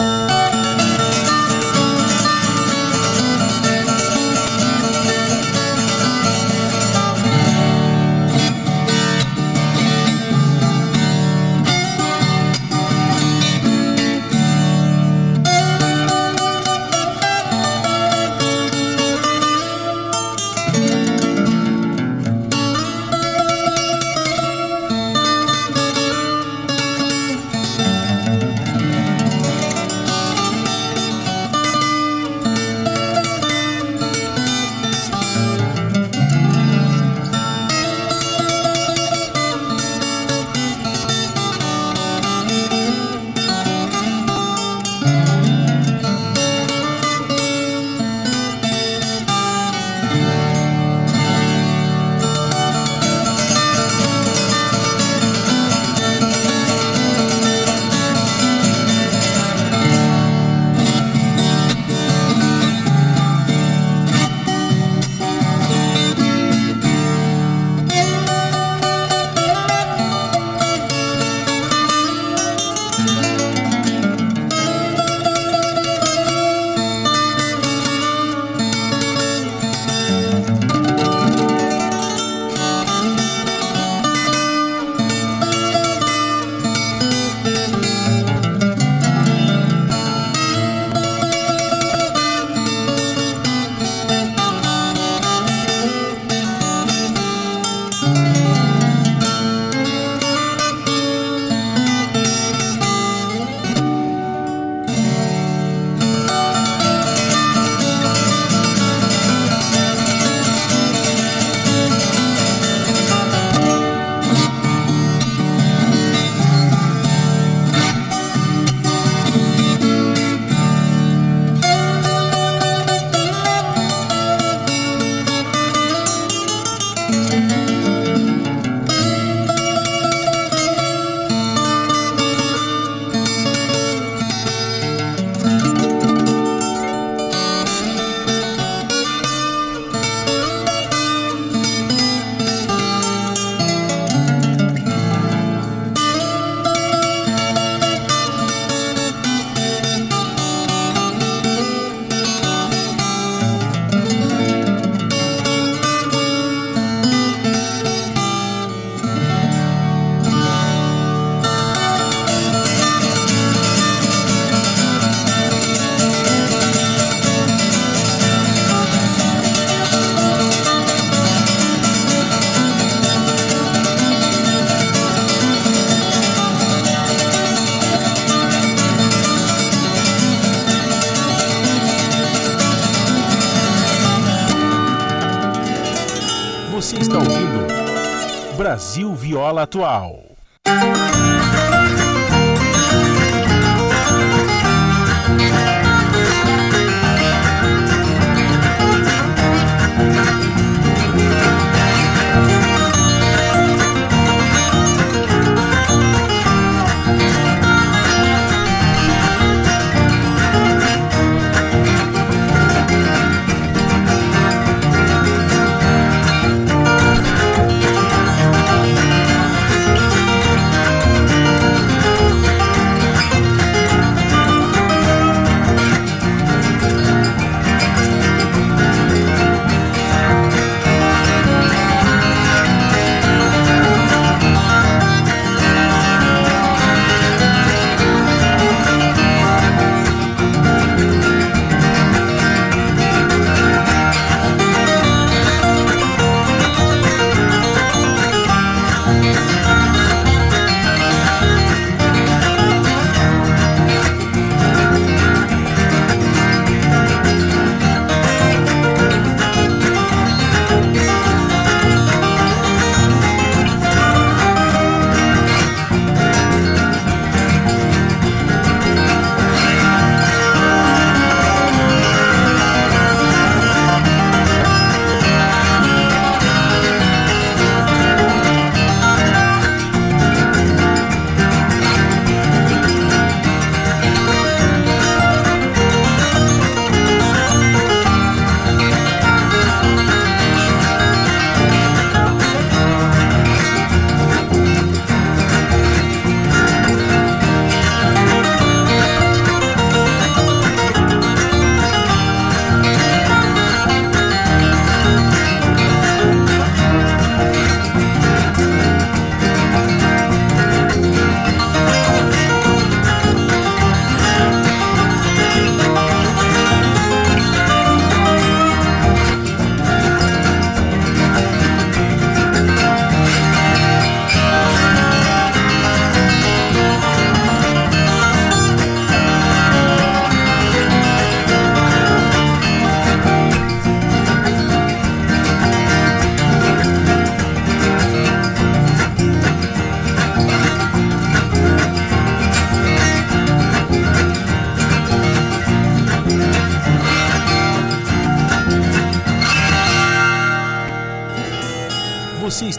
Brasil Viola Atual.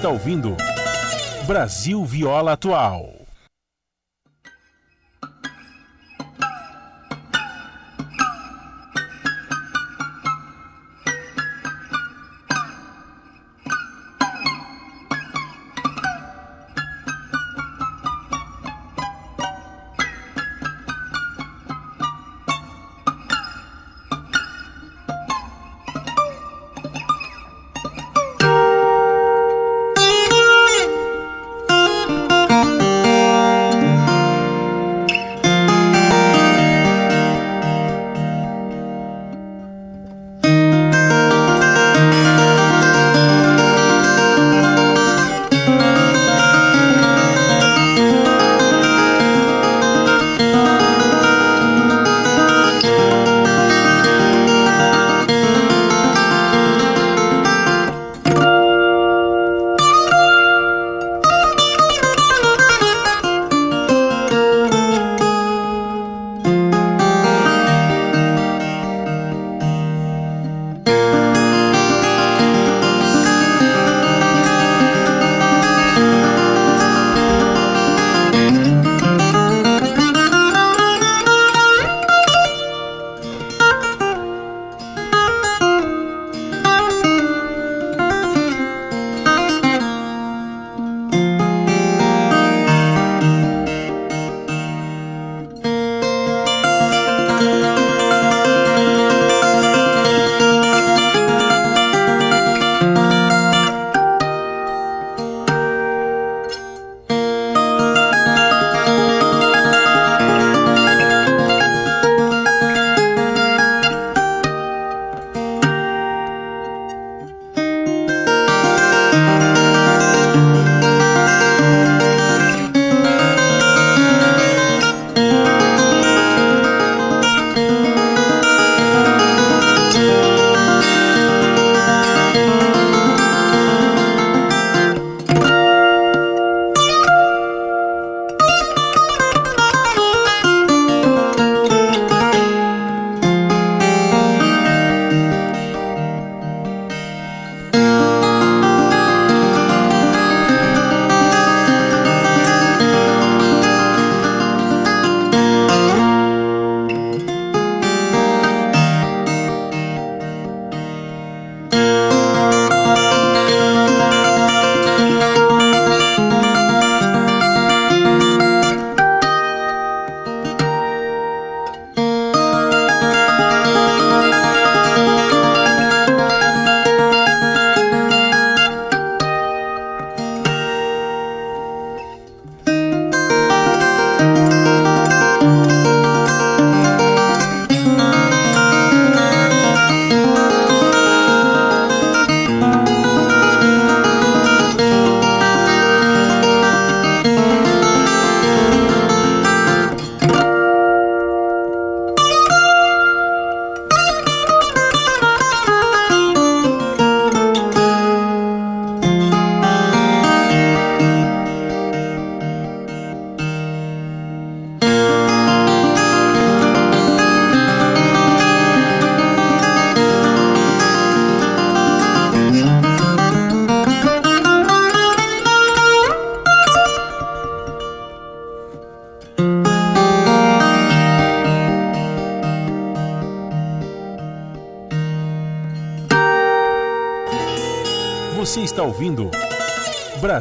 Está ouvindo Brasil Viola Atual.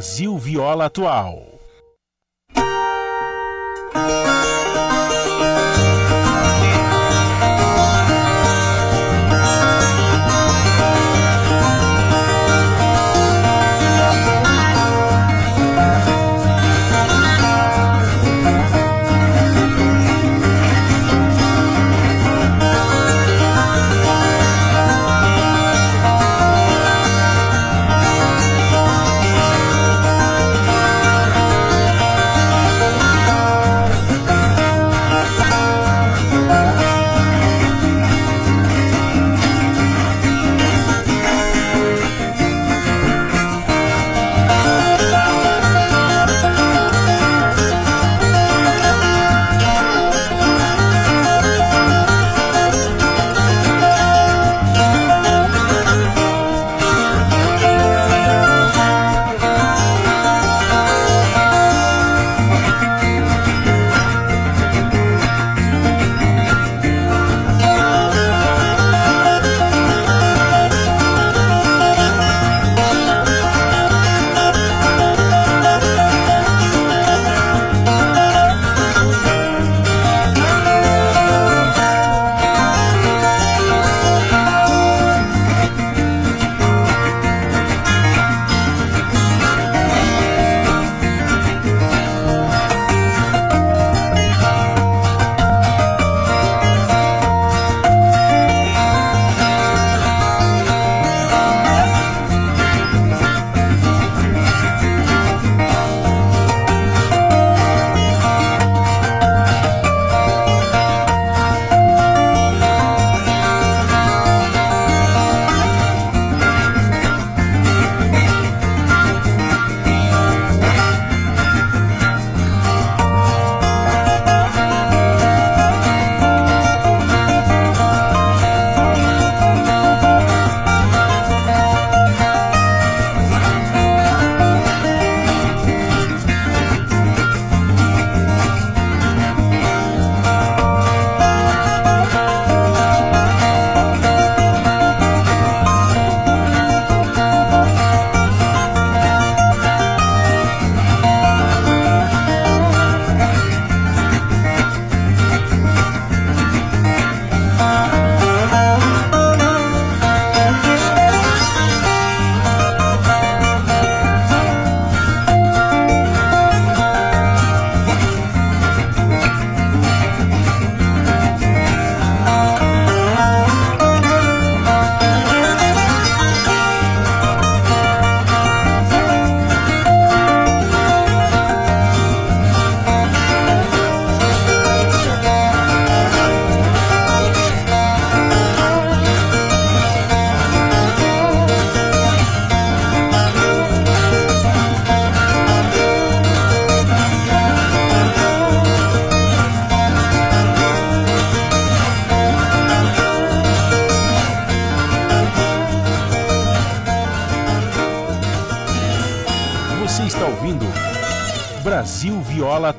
Brasil Viola Atual.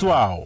Atual.